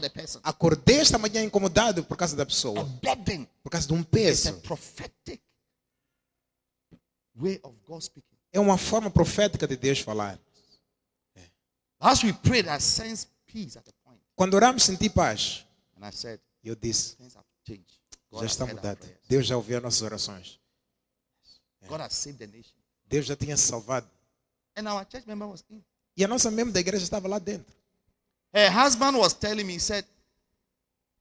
the person. Acordei esta manhã incomodado por causa da pessoa. Por causa de um peso. prophetic way of God speaking. É uma forma profética de Deus falar. As we prayed, I sensed peace at the point. Quando oramos, senti paz. And I said, E eu disse, já está mudado. Deus já ouviu as nossas orações. Nation. Deus já tinha salvado. And our church member was in. E a nossa membro da igreja estava lá dentro. Her husband was telling me, he said,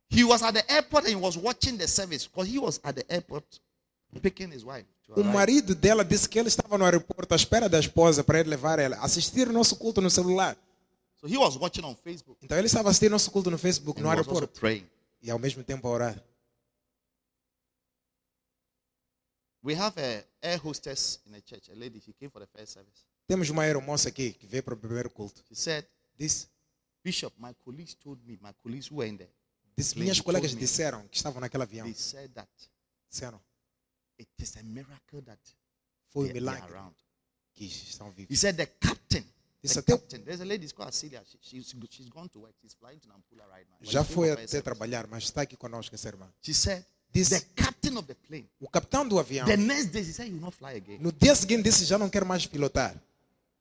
he was at the airport and he was watching the service because he was at the airport picking his wife. O marido dela disse que ele estava no aeroporto à espera da esposa para ele levar ela. Assistir o nosso culto no celular. So he was watching on Facebook. Então ele estava assistindo nosso culto no Facebook, And no aeroporto. E ao mesmo tempo a orar. We have a air hostess in the church, a lady. She came for the first service. Temos uma aeromoça aqui que veio para o primeiro culto. She said, Disse, Bishop, my colleagues told me, my colleagues who were in there, disse minhas colegas disseram que estavam naquele avião. they said that Disseram, it is a miracle that foi um milagre around. que estão He vivos. said the já foi até trabalhar, mas está aqui conosco essa irmã. She said, Disse, the captain of the plane, o capitão do avião, the next day, he said, he will not fly again. no dia seguinte disse, já não quero mais pilotar.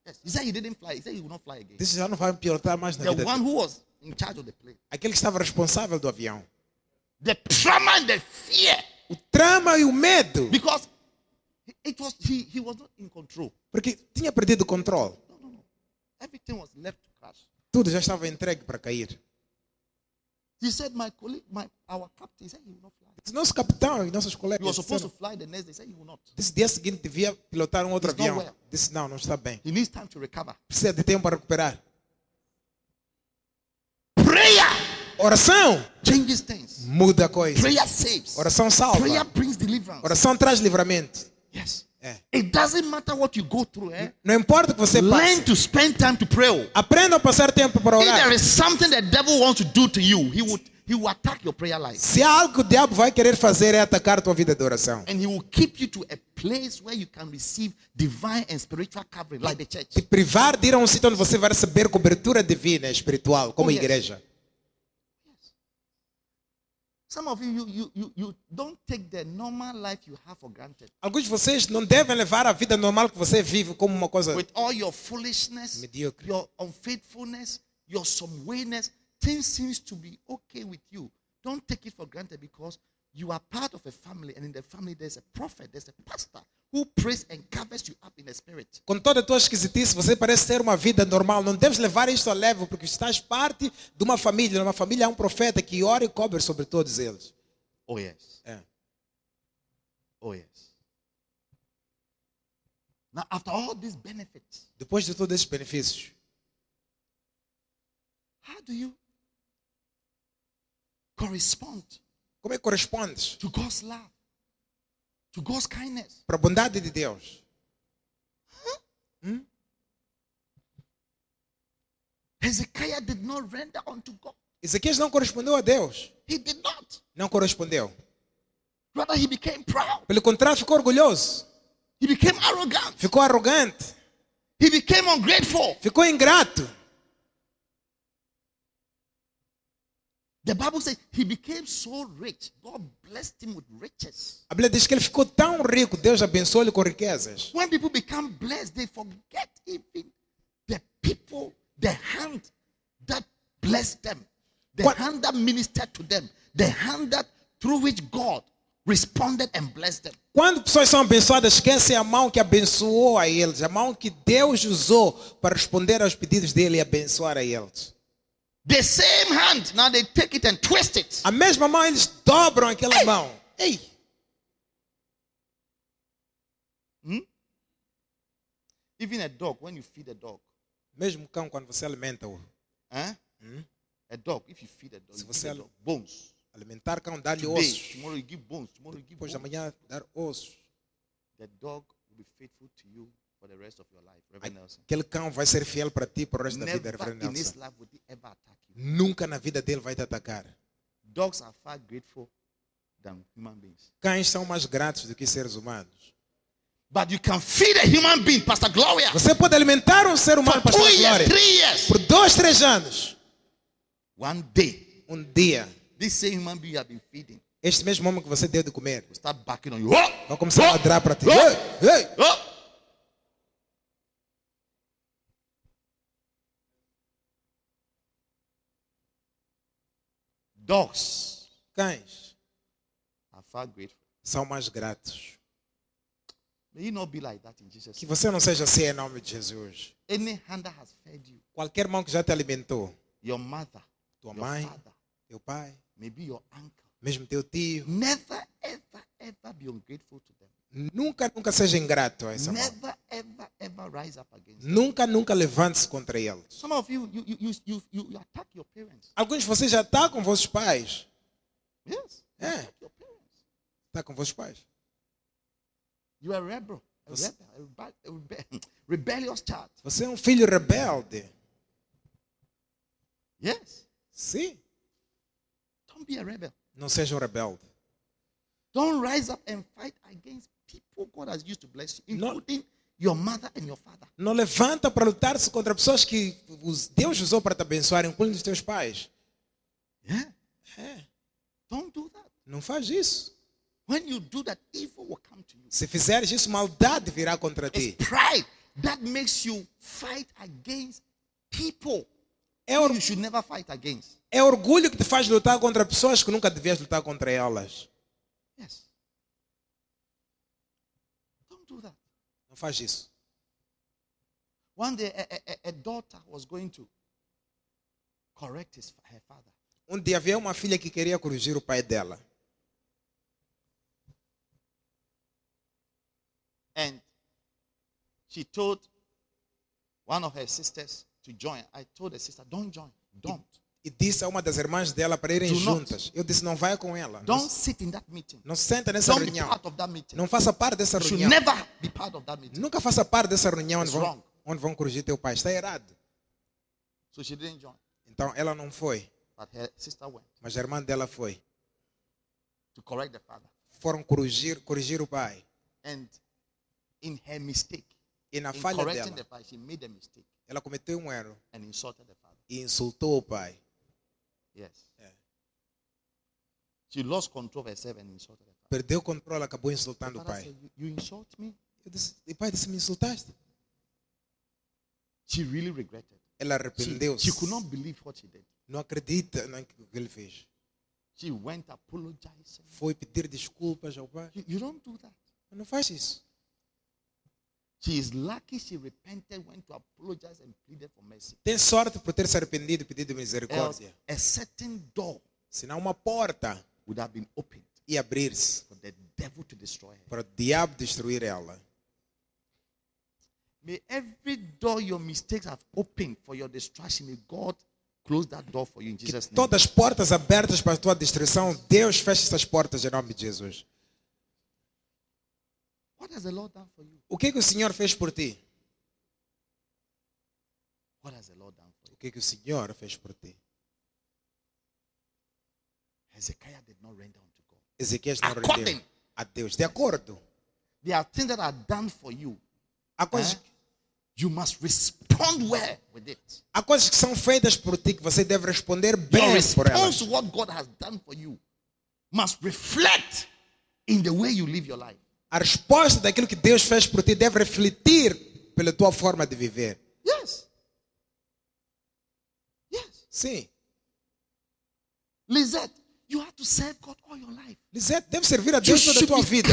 Yes. He said he didn't fly. He said he will not fly again. Disse, já não vai pilotar mais na The vida. one dele. who was in charge of the plane. Aquele que estava responsável do avião. The trauma and the fear. O trama e o medo. Because it was he, he was not in control. Porque tinha perdido o controle. Everything was left to crash. Tudo já estava entregue para cair. He said, My colleague, my our captain, he said he will not fly. Disse, Nosso capitão e nossos He colegas was supposed to fly the next day. He said he will not. disse dia seguinte devia pilotar um outro avião. well. Disse não, não está bem. He needs time to recover. Precisa de tempo para recuperar. Prayer Oração changes things. muda a coisa. Prayer saves. Oração salva. Prayer brings deliverance. Oração traz livramento. Yes. É. It doesn't matter what you go through, eh? Não importa o que você Learn passe. to spend time to pray. Aprenda a passar tempo para If there orar. is something the devil wants to do to you, he would he will attack your prayer life. Se há algo que o diabo vai querer fazer é atacar tua vida de oração. And he will keep you to a place where you can receive divine and spiritual covering, like the church. Te privar de ir a um sítio onde você vai receber cobertura divina e espiritual, como Oh, a yes. Some of you, you, you, you, you don't take the normal life you have for granted. Alguns de vocês não devem levar a vida normal que você vive como uma coisa With all your foolishness, Mediocre. your unfaithfulness, your some wayness, thing seems to be okay with you, don't take it for granted because you are part of a family, and in the family there's a prophet, there's a pastor who prays and covers you up in the spirit. Com toda a tua esquisitice, você parece ter uma vida normal. Não deves levar isto a leve, porque estás parte de uma família. Numa família há um profeta que ora e cobre sobre todos eles. Oh, yes. É. Oh, yes. Now, after all these benefits, Depois de todos esses benefícios, how do you correspond como é que correspondes to God's love, to God's kindness? para a bondade de Deus? Hezekiah did not render unto God. Ezequias não correspondeu a Deus. He did not. Não correspondeu. Rather, he became proud. Pelo contrário, ficou orgulhoso. He became arrogant. Ficou arrogante. He became ungrateful. Ficou ingrato. The Bible says he became so rich. God blessed him with riches. A Bíblia diz que ele ficou tão rico, Deus abençoou ele com riquezas. When people become blessed, they forget even the people, the hand that blessed them, the What- hand that ministered to them, the hand that through which God responded and blessed them. Quando pessoas são abençoadas, esquecem a mão que abençoou a eles, a mão que Deus usou para responder aos pedidos dele e abençoar a eles. The same hand, now they take it and twist it. A mesma mão, eles dobram aquela mão. Ei! Even a dog, when you feed a dog, Mesmo cão, quando você alimenta-o, huh? a dog, if you feed a dog, Se você a dog bones. alimentar cão, dá-lhe ossos. tomorrow you give bones, tomorrow you give Depois da bones. manhã, dar ossos. The dog will be faithful to you for the rest of your life. Reverend Nelson. Aquele cão vai ser fiel para ti para o resto da vida, Never Reverendo in his Nelson. life would he ever attack you. Nunca na vida dele vai te atacar. Dogs are far grateful than human beings. Cães são mais gratos do que seres humanos. But you can feed a human being, Pastor Gloria, Você pode alimentar um ser humano, Pastor years, Glória, three years. por dois, três anos. One day, Um dia, this same human being you have been feeding este mesmo homem que você deu de comer will start barking on you. Oh! vai começar a ladrar para ti. Oh! Ei, ei. Oh! Dogs. Cães. São mais gratos. May you not be like that in Jesus' Que você não seja assim em nome de Jesus. Any hand that has fed you, Qualquer mão que já te alimentou, your mother, tua your mãe, father, teu pai, maybe your uncle, mesmo teu tio, never, ever, ever be ungrateful to them. Nunca, nunca seja ingrato a essa mão. Never, ever, ever rise up against. Nunca, nunca levante-se contra eles. Some of you, you, you, you, you, attack your parents. Alguns de vocês já atacam vossos pais. Yes. Your parents. Atacam vossos pais. You are a rebel. A, Você- rebel, a, rebellious child. Você é um filho rebelde. Yes. Sim. Don't be a rebel. Não seja um rebelde. Don't rise up and fight against people God has used to bless you, including your mother and your father. Não levanta para lutar-se contra pessoas que Deus usou para te abençoar, incluindo os teus pais. Yeah. É, Don't do that. não faz isso. When you do that, evil will come to you. Se fizeres isso, maldade virá contra It's ti. pride that makes you fight against people É, or- you should never fight against. é orgulho que te faz lutar contra pessoas que nunca devias lutar contra elas. Yes. Don't do that. Não faz isso. One day, a, a- a- daughter was going to correct his, her father. Um dia havia uma filha que queria corrigir o pai dela. And she told one of her sisters to join. I told the sister, don't join. Don't. E disse a uma das irmãs dela para irem Do not. juntas. Eu disse, não vai com ela. Não, Don't sit in that meeting. não senta nessa Don't be reunião. part of that meeting. Não faça parte dessa You reunião. never be part of that meeting. Nunca faça parte dessa reunião onde vão, onde vão corrigir teu pai. Está errado. So she didn't join. Então ela não foi, But her sister went mas a irmã dela foi. to correct the father. Foram corrigir, corrigir o pai. And in her mistake, E na in falha correcting the dela, father, she made a mistake ela cometeu um erro and insulted the father. e insultou o pai. Yes. Yeah. She lost control of herself and insulted father. Perdeu o controle, acabou insultando o pai. said, you, you insult me? Eu disse, e o pai disse, me insultaste? She really regretted. Ela She, arrependeu-se. she could not believe what she did. Não acredita no que ele fez. She went apologizing. Foi pedir desculpas ao pai. You, you don't do that. Não faz isso. Tem sorte por ter se arrependido e pedido misericórdia. a certain door Senão uma porta would have been opened ia abrir-se for the devil to destroy her. para o diabo destruir ela. May every door your mistakes have opened for your destruction, may God close that door for you in Jesus' name. Todas as portas abertas para a tua destruição, Deus fecha essas portas em nome de Jesus. What has the Lord done for you? O que, que o Senhor fez por ti? What has the Lord done for you? O que, que o Senhor fez por ti? Hezekiah did not render unto God. Ezequias não According. rendeu a Deus. De acordo. There are things that are done for you. Há coisas, eh? You must respond well with it. há coisas que são feitas por ti que você deve responder Your bem por response elas. to what God has done for you must reflect in the way you live your life. A resposta daquilo que Deus fez por ti deve refletir pela tua forma de viver. Yes. Yes. Sim. Lizette, you have to serve God all your life. Lisete, deve servir a You Deus toda a tua vida.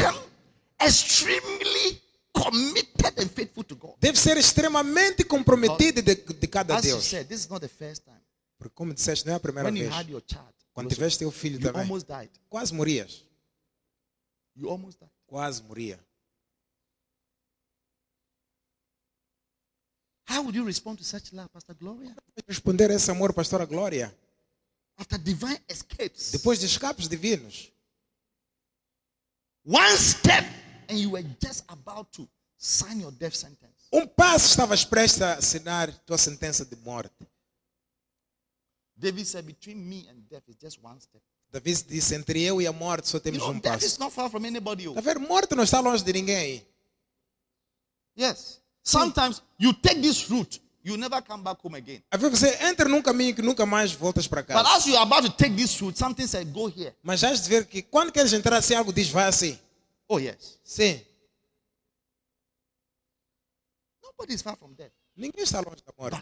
extremely committed and faithful to God. Deve ser extremamente comprometido de, de cada As you Deus. said, this is not the first time. Porque como disseste, não é a primeira When you vez. had your child, Quando you, tiveste teu filho you também, almost died. quase morias. You almost died. Quase moria. How would you respond to such love, Pastor Gloria? Responder a esse amor, pastora Glória, After divine escapes, depois de escapes divinos. one step, and you were just about to sign your death sentence. Um passo estavas prestes a assinar tua sentença de morte. David said, Between me and death is just one step. Davi disse, entre eu e a morte só You temos know, um death is passo. not far from anybody. oh. A ver, morte não está longe de ninguém. Yes. Sometimes you take this route, you never come back home again. A ver, você entra num caminho que nunca mais voltas para But casa. as you are about to take this route, something said, Go here. Mas já de ver que quando queres entrar assim, algo diz, vai assim. Oh, yes. Sim. Nobody is far from death. Ninguém está longe da morte.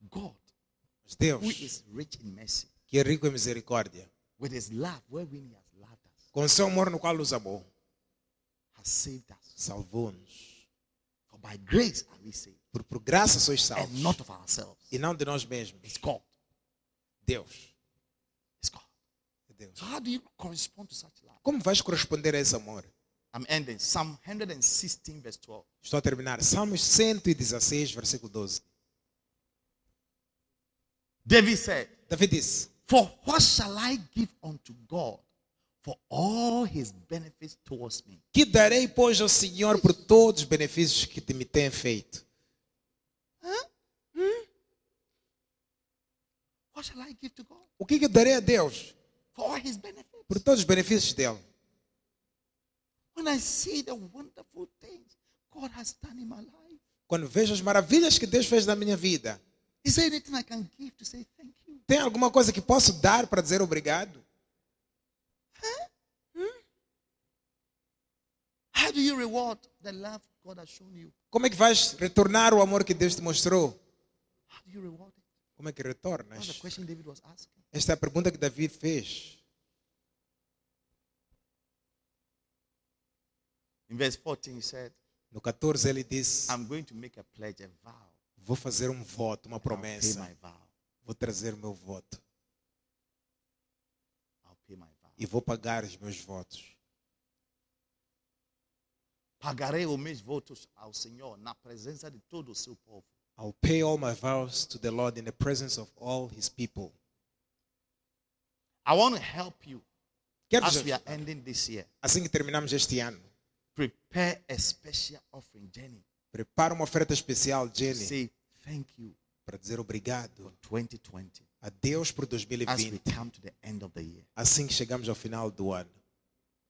But God, Deus, who is rich in mercy, que é rico em misericórdia, with his love, wherein he has loved us, com seu amor no qual nos amou, has saved us. salvou-nos. For by grace are we saved, Por, por graça sois and salvos. not of ourselves. E não de nós mesmos. It's God. Deus. It's God. Deus. So how do you correspond to such love? Como vais corresponder a esse amor? I'm ending. Psalm 116, verse 12. Estou a terminar. Salmos 116, versículo 12. David said, Davi disse: For what shall I give unto God for all his benefits towards me? Que darei, pois, ao Senhor por todos os benefícios que te me tem feito? What shall I give to God O que, que eu darei a Deus for all his benefits? por todos os benefícios dele? When I see the wonderful things God has done in my life, Quando vejo as maravilhas que Deus fez na minha vida, is there anything I can give to say thank? Tem alguma coisa que posso dar para dizer obrigado? How do you reward the love God has shown you? Como é que vais retornar o amor que Deus te mostrou? How do you reward it? Como é que That's the retornas? question David was asking. Esta é a pergunta que Davi fez. In verse 14, he said, No 14 ele disse: I'm going to make a pledge, a vow. Vou fazer um voto, uma I'll pay promessa. my vow. Vou trazer o meu voto e vou pagar os meus votos. Pagarei os meus votos ao Senhor na presença de todo o seu povo. I'll pay all my vows to the Lord in the presence of all his people. I want to help you Quero as we are ending this year. assim que terminamos este ano, Prepare a special offering, Jenny. prepara uma oferta especial, Jenny, Say thank you para dizer obrigado for 2020 a Deus por as we 2020, come to the end of the year. assim que chegamos ao final do ano.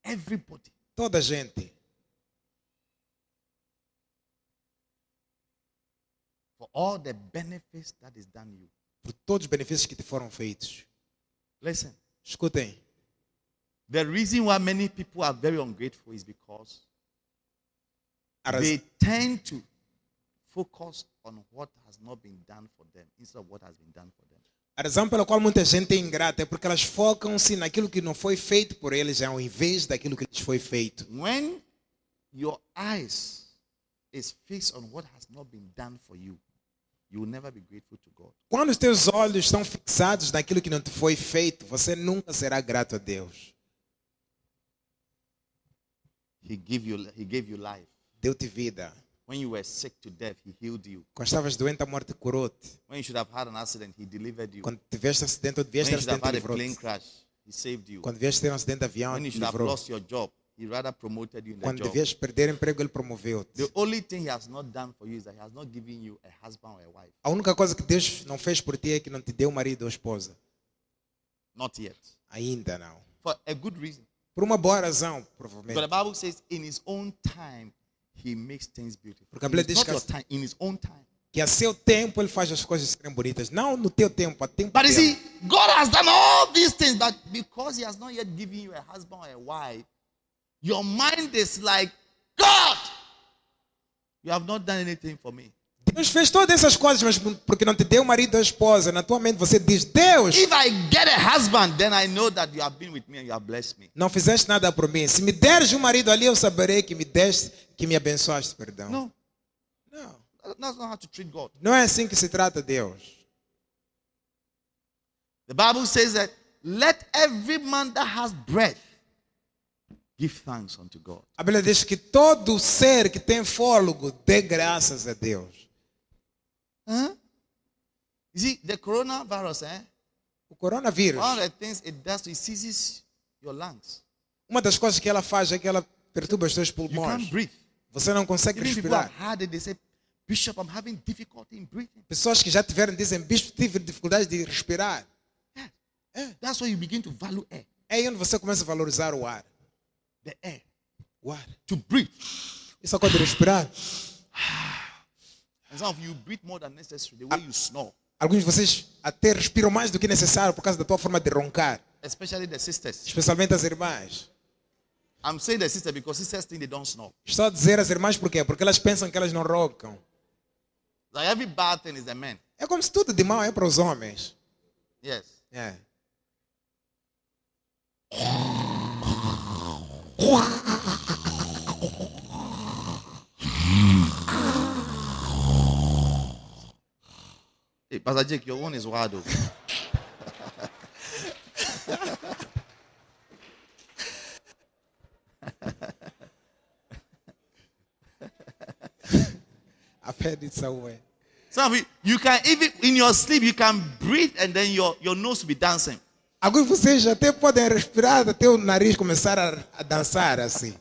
Everybody, Toda a gente, for all the benefits that is done you. por todos os benefícios que te foram feitos. Listen, Escutem, the reason why many people are very ungrateful is because a, raz- they tend to focus on what has not been done for them instead of what has been done for them. A razão pela qual muita gente é ingrata é porque elas focam-se naquilo que não foi feito por eles ao invés daquilo que lhes foi feito. When your eyes is fixed on what has not been done for you, you will never be grateful to God. Quando os teus olhos estão fixados naquilo que não te foi feito, você nunca será grato a Deus. He give you he gave you life. Deu-te vida. When you were sick to death, he healed you. Quando estavas doente, a morte curou-te. When you should have had an accident, he delivered you. Quando tiveste acidente ou devias When ter you should have acidente, had a plane livrou-te. crash, he saved you. Quando devias ter um acidente de avião, When you should have lost your job, he rather promoted you in the Quando job. devias perder emprego, ele promoveu-te. The only thing he has not done for you is that he has not given you a husband or a wife. A única coisa que Deus não fez por ti é que não te deu marido ou esposa. Not yet. Ainda não. For a good reason. Por uma boa razão, But provavelmente. the Bible says, in his own time, he makes things beautiful. Porque a Bíblia diz que time, in his own time. Que a seu tempo ele faz as coisas serem bonitas. Não no teu tempo, a tempo But dele. see, God has done all these things, but because He has not yet given you a husband or a wife, your mind is like, God, you have not done anything for me. Deus fez todas essas coisas, mas porque não te deu marido ou esposa, na tua mente você diz: Deus, If I get a husband, then I know that you have been with me and you have blessed me. não fizeste nada por mim. Se me deres um marido ali, eu saberei que me deste, que me abençoaste, perdão. No, Não. that's not how to treat God. Não é assim que se trata Deus. The Bible says that let every man that has breath give thanks unto God. A Bíblia diz que todo ser que tem fôlego dê graças a Deus. Huh? You see, the coronavirus, eh? O coronavírus, One of the things it does, it seizes your lungs. uma das coisas que ela faz é que ela perturba os You pulmões. can't breathe. Você não consegue Even respirar. Bishop, I'm having difficulty in breathing. Pessoas que já tiveram dizem, bispo, tive dificuldade de respirar. That's why you begin to value air. É aí onde você começa a valorizar o ar. The air. O ar. To breathe. Isso pode respirar. Alguns de vocês até respiram mais do que necessário por causa da tua forma de roncar. Especialmente as irmãs. I'm saying the sisters because sisters think they don't snore. Estou a dizer as irmãs por quê? Porque elas pensam que elas não roncam. Like every bad thing is the men. É como se tudo de mal é para os homens. Yes. É. Hey, Pastor Jake, your one is wild. I've heard it somewhere. Some of you, you can even in your sleep, you can breathe and then your, your nose will be dancing. Alguns de vocês até podem respirar até o nariz começar a, a dançar assim.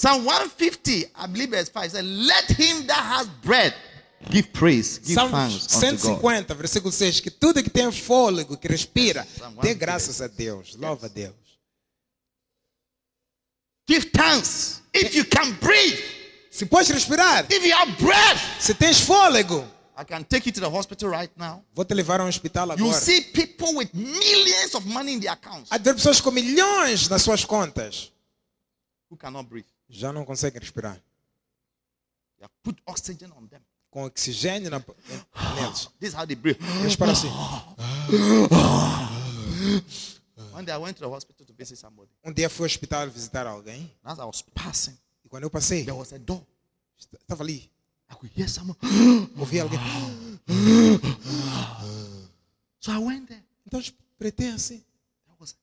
Psalm 150, I believe verse 5 says, Let him that has bread give praise, give Salmos thanks unto God. 150, versículo 6, que tudo que tem fôlego, que respira, Psalm dê 150. graças a Deus, louva a Deus. Give thanks. If you can breathe, Se podes respirar, if you have breath, se tens fôlego, I can take you to the hospital right now. vou te levar a um hospital You agora. see people with millions of money in their accounts Há pessoas com milhões nas suas contas, who cannot breathe. Já não conseguem respirar. Put oxygen on them. Com oxigênio na, neles. This is how they breathe. Eles param assim. One day I went to the hospital to visit somebody. Um dia fui ao hospital visitar alguém, As I was passing, e quando eu passei, there was a door. estava ali, I could hear someone. ouvi alguém. So I went there. Então espreitei assim, There was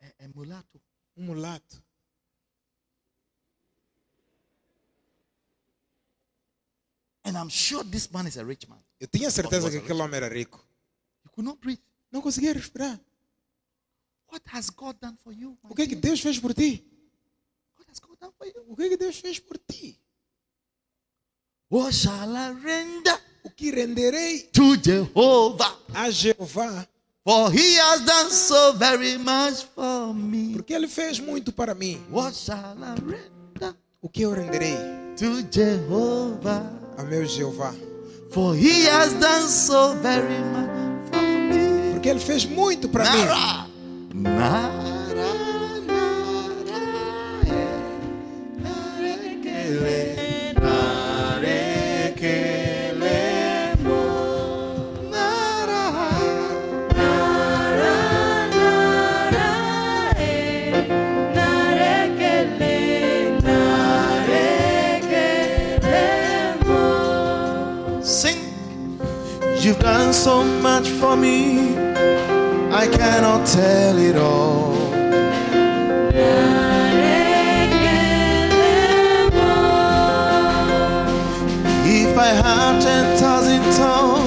a, a mulatto. um mulato. And I'm sure this man is a rich man. Eu tinha certeza que aquele homem era rico. He could not breathe. Não conseguia respirar. What has God done for you? O que é que? Deus fez por ti? What has God done for you? O que é que Deus fez por ti? I render O que renderei to Jehovah? a Jeová? For he has done so very much for me. Porque Ele fez muito para mim. What shall I render O que eu renderei to Jehovah? a meu Jeová. For he has done so very much for me. Porque ele fez muito para mim. Nara, nara, nara, é, é, you've done so much for me. I cannot tell it all. If I had ten thousand.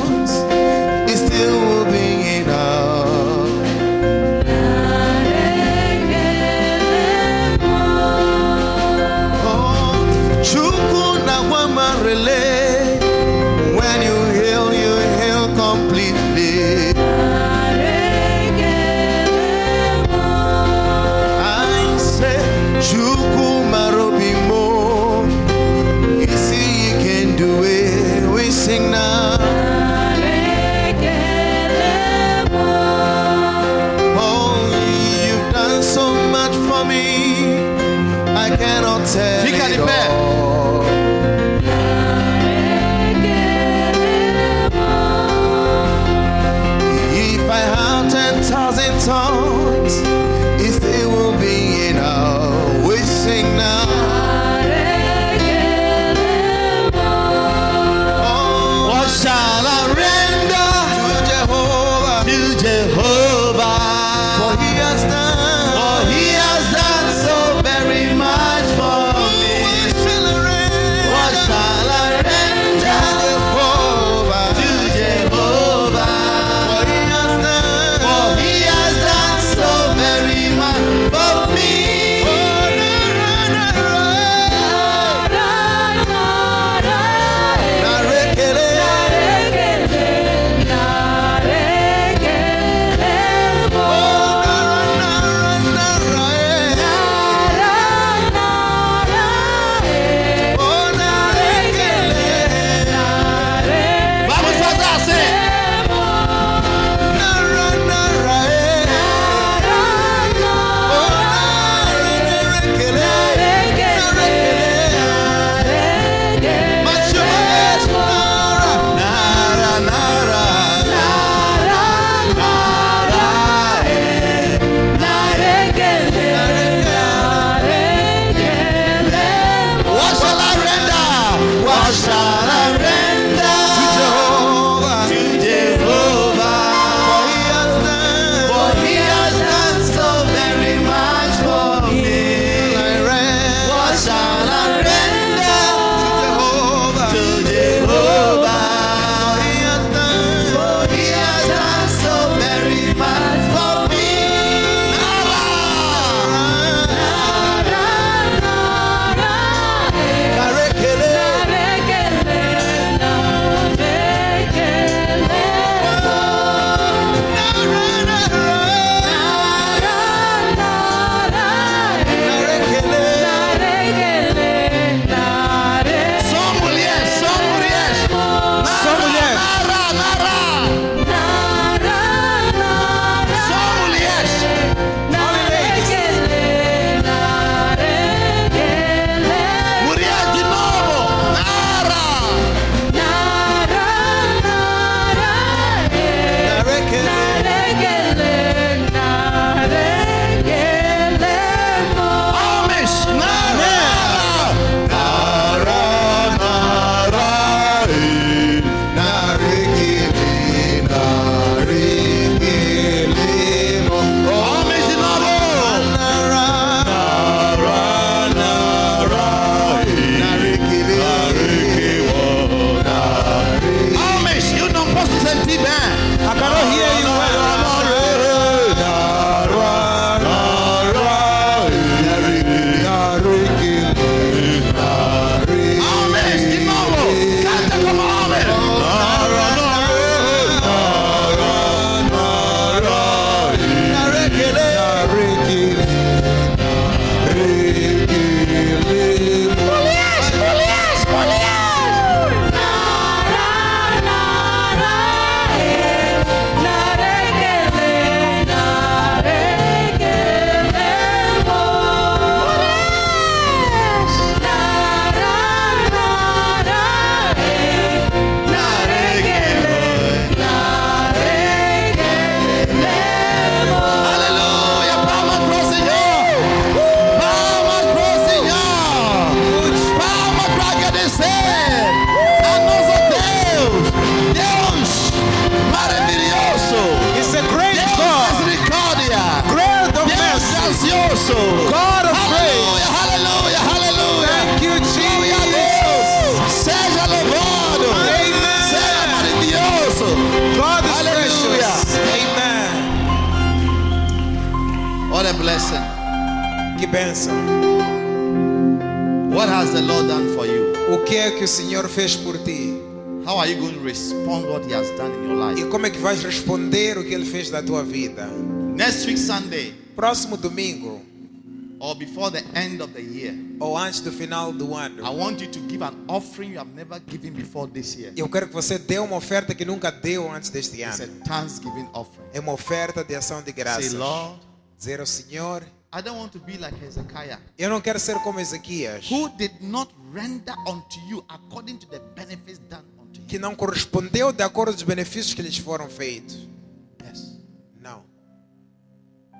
You to give an offering you have never given before this year. eu quero que você dê uma oferta que nunca deu antes deste It's a ano. thanksgiving offering. É uma oferta de ação de Say, graças. Lord, Dizer ao Senhor, I don't want to be like Hezekiah, eu não quero ser como Ezequias, who did not render unto you according to the benefits done unto que não correspondeu de acordo com os benefícios que lhes foram feitos.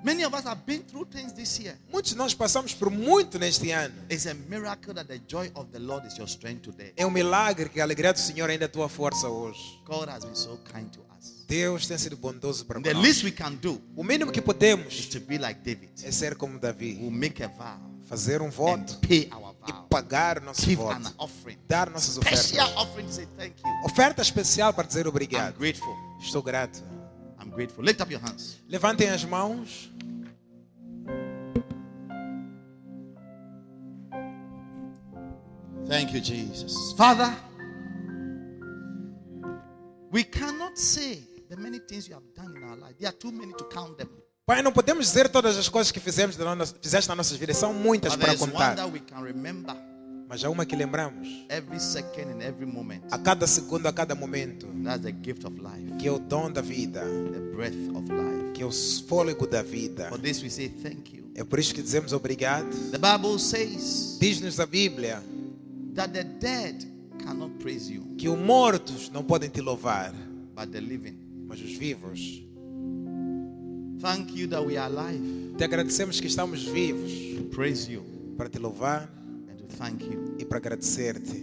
Many of us have been through things this year. Muitos de nós passamos por muito neste ano. It's a miracle that the joy of the Lord is your strength today. É um milagre que a alegria do Senhor ainda é a tua força hoje. God has been so kind to us. Deus tem sido bondoso para The nós. least we can do O mínimo que is podemos to be like David. é ser como Davi, We'll make a vow fazer um voto and pay our e vow. pagar nosso Give voto, an offering. dar nossas ofertas. Special offering to say thank you. Oferta especial para dizer I'm obrigado. grateful. Estou grato. I'm grateful. Lift up your hands. Levantem as mãos. Thank you, Jesus. Father, we cannot say the many things you have done in our life. There are too many to count them. Pai, não podemos dizer todas as coisas que fizemos, na nossa- fizeste nas nossas vidas. São muitas But para contar. that we can remember Mas há uma que lembramos. every second and every moment. A cada segundo, a cada momento. That's the gift of life, Que é o dom da vida. the breath of life. Que é o fôlego da vida. For this we say thank you. É por isso que dizemos obrigado. The Bible says Diz-nos a Bíblia that the dead cannot praise you, que os mortos não podem te louvar, but the living. mas os vivos. Thank you that we are alive Te agradecemos que estamos vivos to praise you para te louvar and to thank you. e para agradecer-te.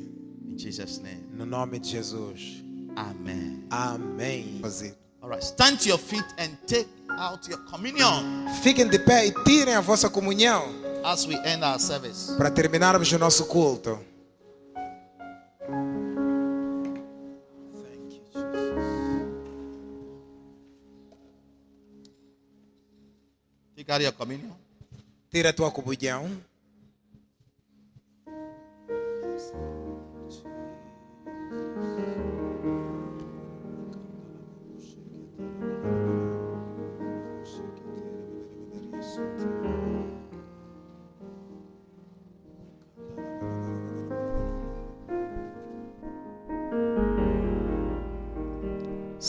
In Jesus' name. No nome de Jesus. Amen. Amém. Fazer. All right, stand to your feet and take out your communion Fiquem de pé e tirem a vossa comunhão as we end our service. para terminarmos o nosso culto. Take out your communion.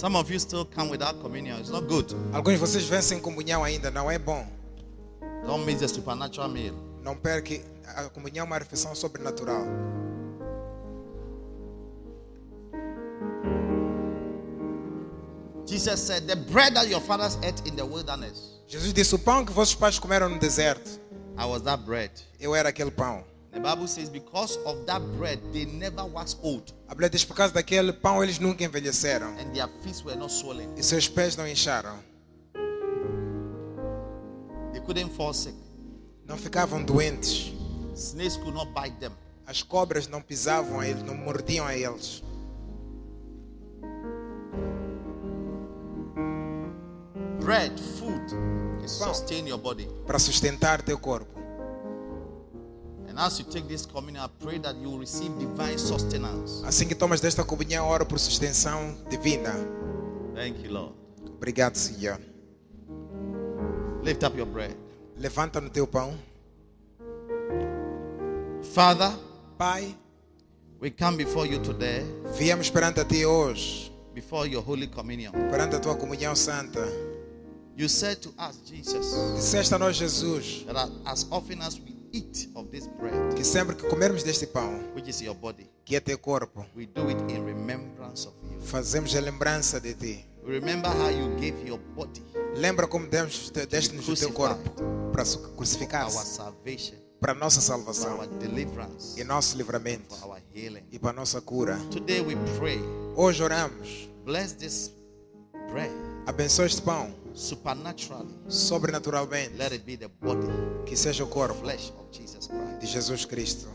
Some of you still come without communion. It's not good. Alguns de vocês vêm sem comunhão ainda, não é bom. Don't miss the supernatural meal. Não perca, a comunhão é uma refeição sobrenatural. Jesus said, The bread that your fathers ate in the wilderness, Jesus disse: O pão que vossos pais comeram no deserto, I was that bread. eu era aquele pão. The Bible says, Because of that bread, they never wax old, A Bíblia diz: Por causa daquele pão, eles nunca envelheceram and their feet were not swollen. e seus pés não incharam, They couldn't fall sick. não ficavam doentes. Snakes could not bite them. As cobras não pisavam a eles, não mordiam a eles. Bread, food, Wow. sustain your body. Para sustentar teu corpo. Assim que tomas desta comunhão, ora por sustentação divina. Thank you, Lord. Obrigado, Senhor. Lift up your bread. Levanta no teu pão. Father, Pai, we come before you today, viemos perante a ti hoje, before your holy communion. perante a tua comunhão santa. You said to us, Jesus, Disseste a nós, Jesus, that as often as we eat of this bread, que sempre que comermos deste pão, which is your body, que é teu corpo, we do it in remembrance of you. fazemos a lembrança de ti. We remember how you gave your body Lembra como demos, deste-nos o teu corpo para salvation, para a nossa salvação our deliverance, e nosso livramento for our healing. e para a nossa cura. Today we pray, Hoje oramos, bless this bread abençoa este pão supernaturally. sobrenaturalmente, Let it be the body, que seja o corpo de. Jesus Cristo.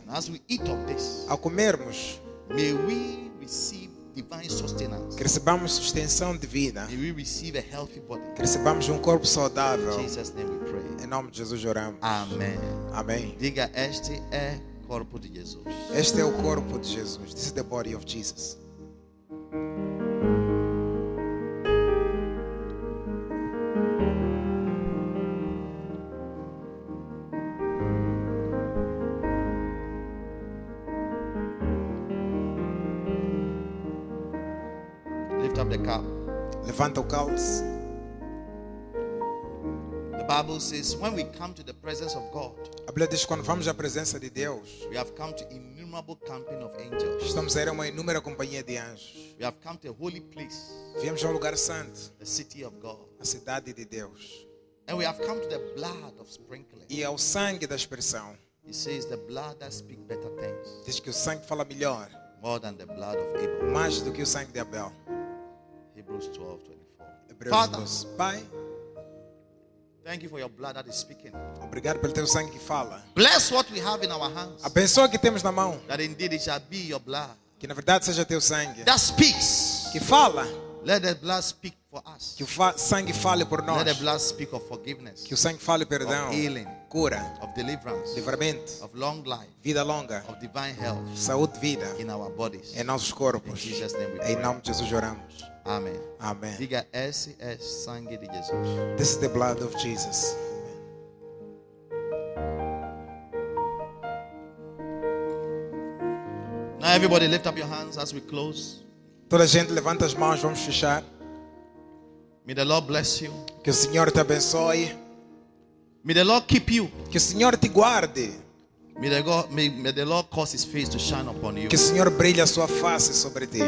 Ao comermos, may we receive divine sustenance. Que recebamos sustentação de vida. May we receive a healthy body. Que recebamos um corpo saudável. In Jesus' name we pray. Em nome de Jesus oramos. Amém. Amém. Diga, este é corpo de Jesus. Este é o corpo de Jesus. This is the body of Jesus. Levanta o cálice. The Bible says, when we come to the presence of God, A Bíblia diz que quando vamos à presença de Deus, we have come to innumerable camping of angels. estamos a ir a uma inúmera companhia de anjos. We have come to a holy place, Viemos a um lugar santo, the city of God. a cidade de Deus. And we have come to the blood of sprinkling. E ao sangue da expressão. It says the blood that speaks better things, Diz que o sangue fala melhor, more than the blood of Abel. mais do que o sangue de Abel. Hebrews 12, 24. Hebreus Father, 12. Pai, thank you for your blood that is speaking. obrigado pelo teu sangue que fala. Bless what we have in our hands, Abençoa o que temos na mão. that indeed it shall be your blood Que na verdade seja teu sangue. that speaks. Que fala. Let the blood speak. Que o sangue fale por nós. Let the blood speak of forgiveness, Que o sangue fale perdão, of healing, cura, of deliverance, livramento, of long life, vida longa, of divine health saúde, vida in our bodies. em nossos In corpos. Jesus' name we Em pray. nome de Jesus oramos. Amém. Amém. Diga, esse é sangue de Jesus. This is the blood of Jesus. Now, everybody, lift up your hands as we close. Toda a gente levanta as mãos, vamos fechar. May the Lord bless you. Que o Senhor te abençoe. May the Lord keep you. Que o Senhor te guarde. May the, God, may, may the Lord cause His face to shine upon you. Que o Senhor brilhe a sua face sobre ti.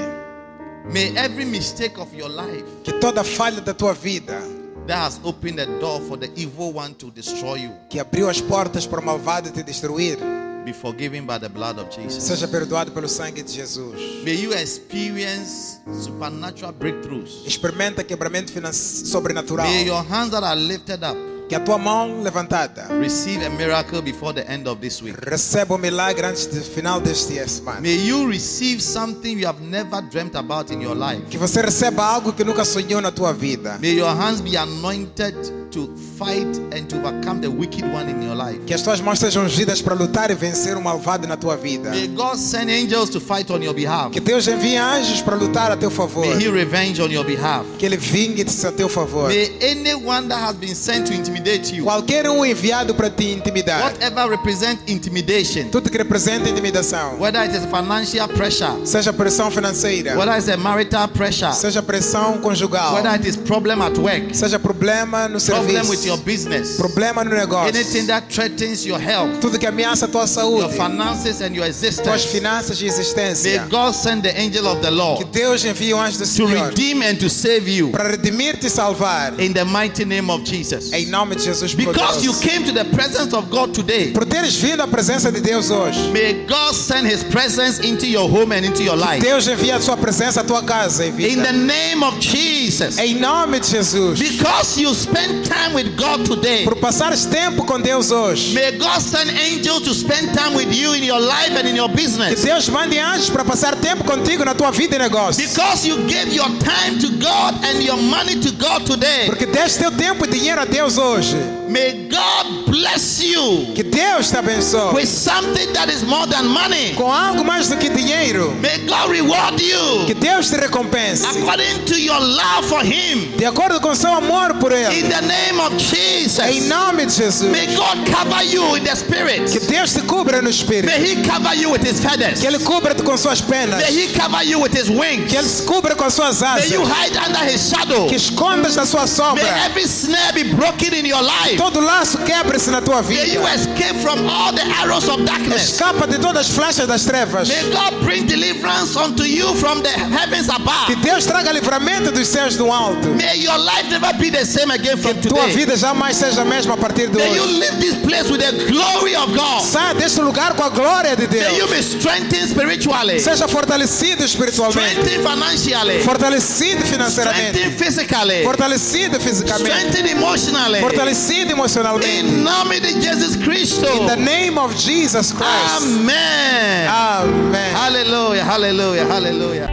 May every mistake of your life Que toda falha da tua vida, that has opened the door for the evil one to destroy you que abriu as portas para o malvado te destruir, be forgiven by the blood of Jesus. seja perdoado pelo sangue de Jesus. May you experience supernatural breakthroughs. Experimenta quebramento sobrenatural. May your hands that are lifted up Que a tua mão levantada receive a miracle before the end of this week. receba o milagre antes do final deste semana. May you receive something you have never dreamt about in your life. Que você receba algo que nunca sonhou na tua vida. May your hands be anointed to fight and to overcome the wicked one in your life. Que as tuas mãos sejam ungidas para lutar e vencer o malvado na tua vida. May God send angels to fight on your behalf. Que Deus envie anjos para lutar a teu favor. May He revenge on your behalf. Que Ele vingue-te a teu favor. May anyone that has been sent to intimidate you, Qualquer um enviado para te intimidar. whatever represents intimidation, Tudo que representa intimidação. whether it is financial pressure, Seja pressão financeira. whether it's a marital pressure, Seja pressão conjugal. whether it is problem at work, Seja problema no problem with your serviço. business, Problema no negócio. anything that threatens your health, Tudo que ameaça a tua your saúde. finances, and your Tuas existence. finanças e May existência. God send the angel of the Que Lord Deus envie o anjo do to Senhor. redeem and to save you Para redimir-te e salvar. in the mighty name of Jesus. Em nome de Jesus Because you came to the presence of God today, Por teres vindo à presença de Deus hoje. may God send His presence into your home and into your life. Deus envia a sua presença à tua casa em In the vida. name of Jesus. Em nome de Jesus. Because you spend time with God today, Por passares tempo com Deus hoje. may God send angels to spend time with you in your life and in your Que business. Deus mande anjos para passar tempo contigo na tua vida e negócio. Because you gave your time to God and your money to God today, Porque deste teu tempo e dinheiro a Deus hoje. hoje. May God bless you Que Deus te abençoe. with something that is more than money. Com algo mais do que dinheiro. May God reward you Que Deus te recompense. according to your love for Him. De acordo com seu amor por In Ele. the name of Em Jesus, nome de Jesus. may God cover you in the Que Spirit. Deus te cubra no Espírito. May He cover you with His feathers. Que Ele cubra-te com suas penas. May He cover you with His wings. Que Ele se cubra com as suas May asas. you hide under His shadow. Que escondas na sua May sombra. every snare be broken in your life. Todo laço quebre-se na tua May you vida. escape from all the arrows of darkness. Escapa de todas as flechas das trevas. May God bring deliverance unto you from the heavens Que above. Deus traga livramento dos céus do alto. May your life never be the same again from Tua today. vida jamais seja a mesma a partir de May you hoje. leave this place with the glory of God. Saia deste lugar com a glória de May you Deus. be strengthened spiritually, Seja fortalecido espiritualmente. strengthened financially, Fortalecido financeiramente. strengthened physically, Fortalecido fisicamente. strengthened emotionally. Fortalecido emocionalmente. In nome de Jesus Cristo. In the name of Jesus Christ. Amen. Amém. Hallelujah, hallelujah, hallelujah.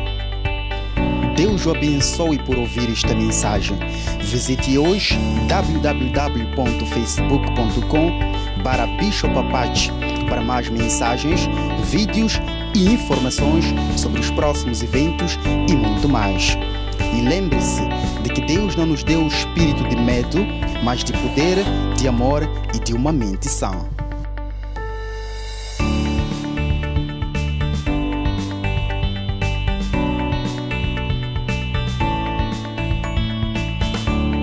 Deus o abençoe por ouvir esta mensagem. Visite hoje www.facebook.com para Bishop Apache para mais mensagens, vídeos e informações sobre os próximos eventos e muito mais. E lembre-se de que Deus não nos deu o espírito de medo, mas de poder, de amor e de uma mente sã.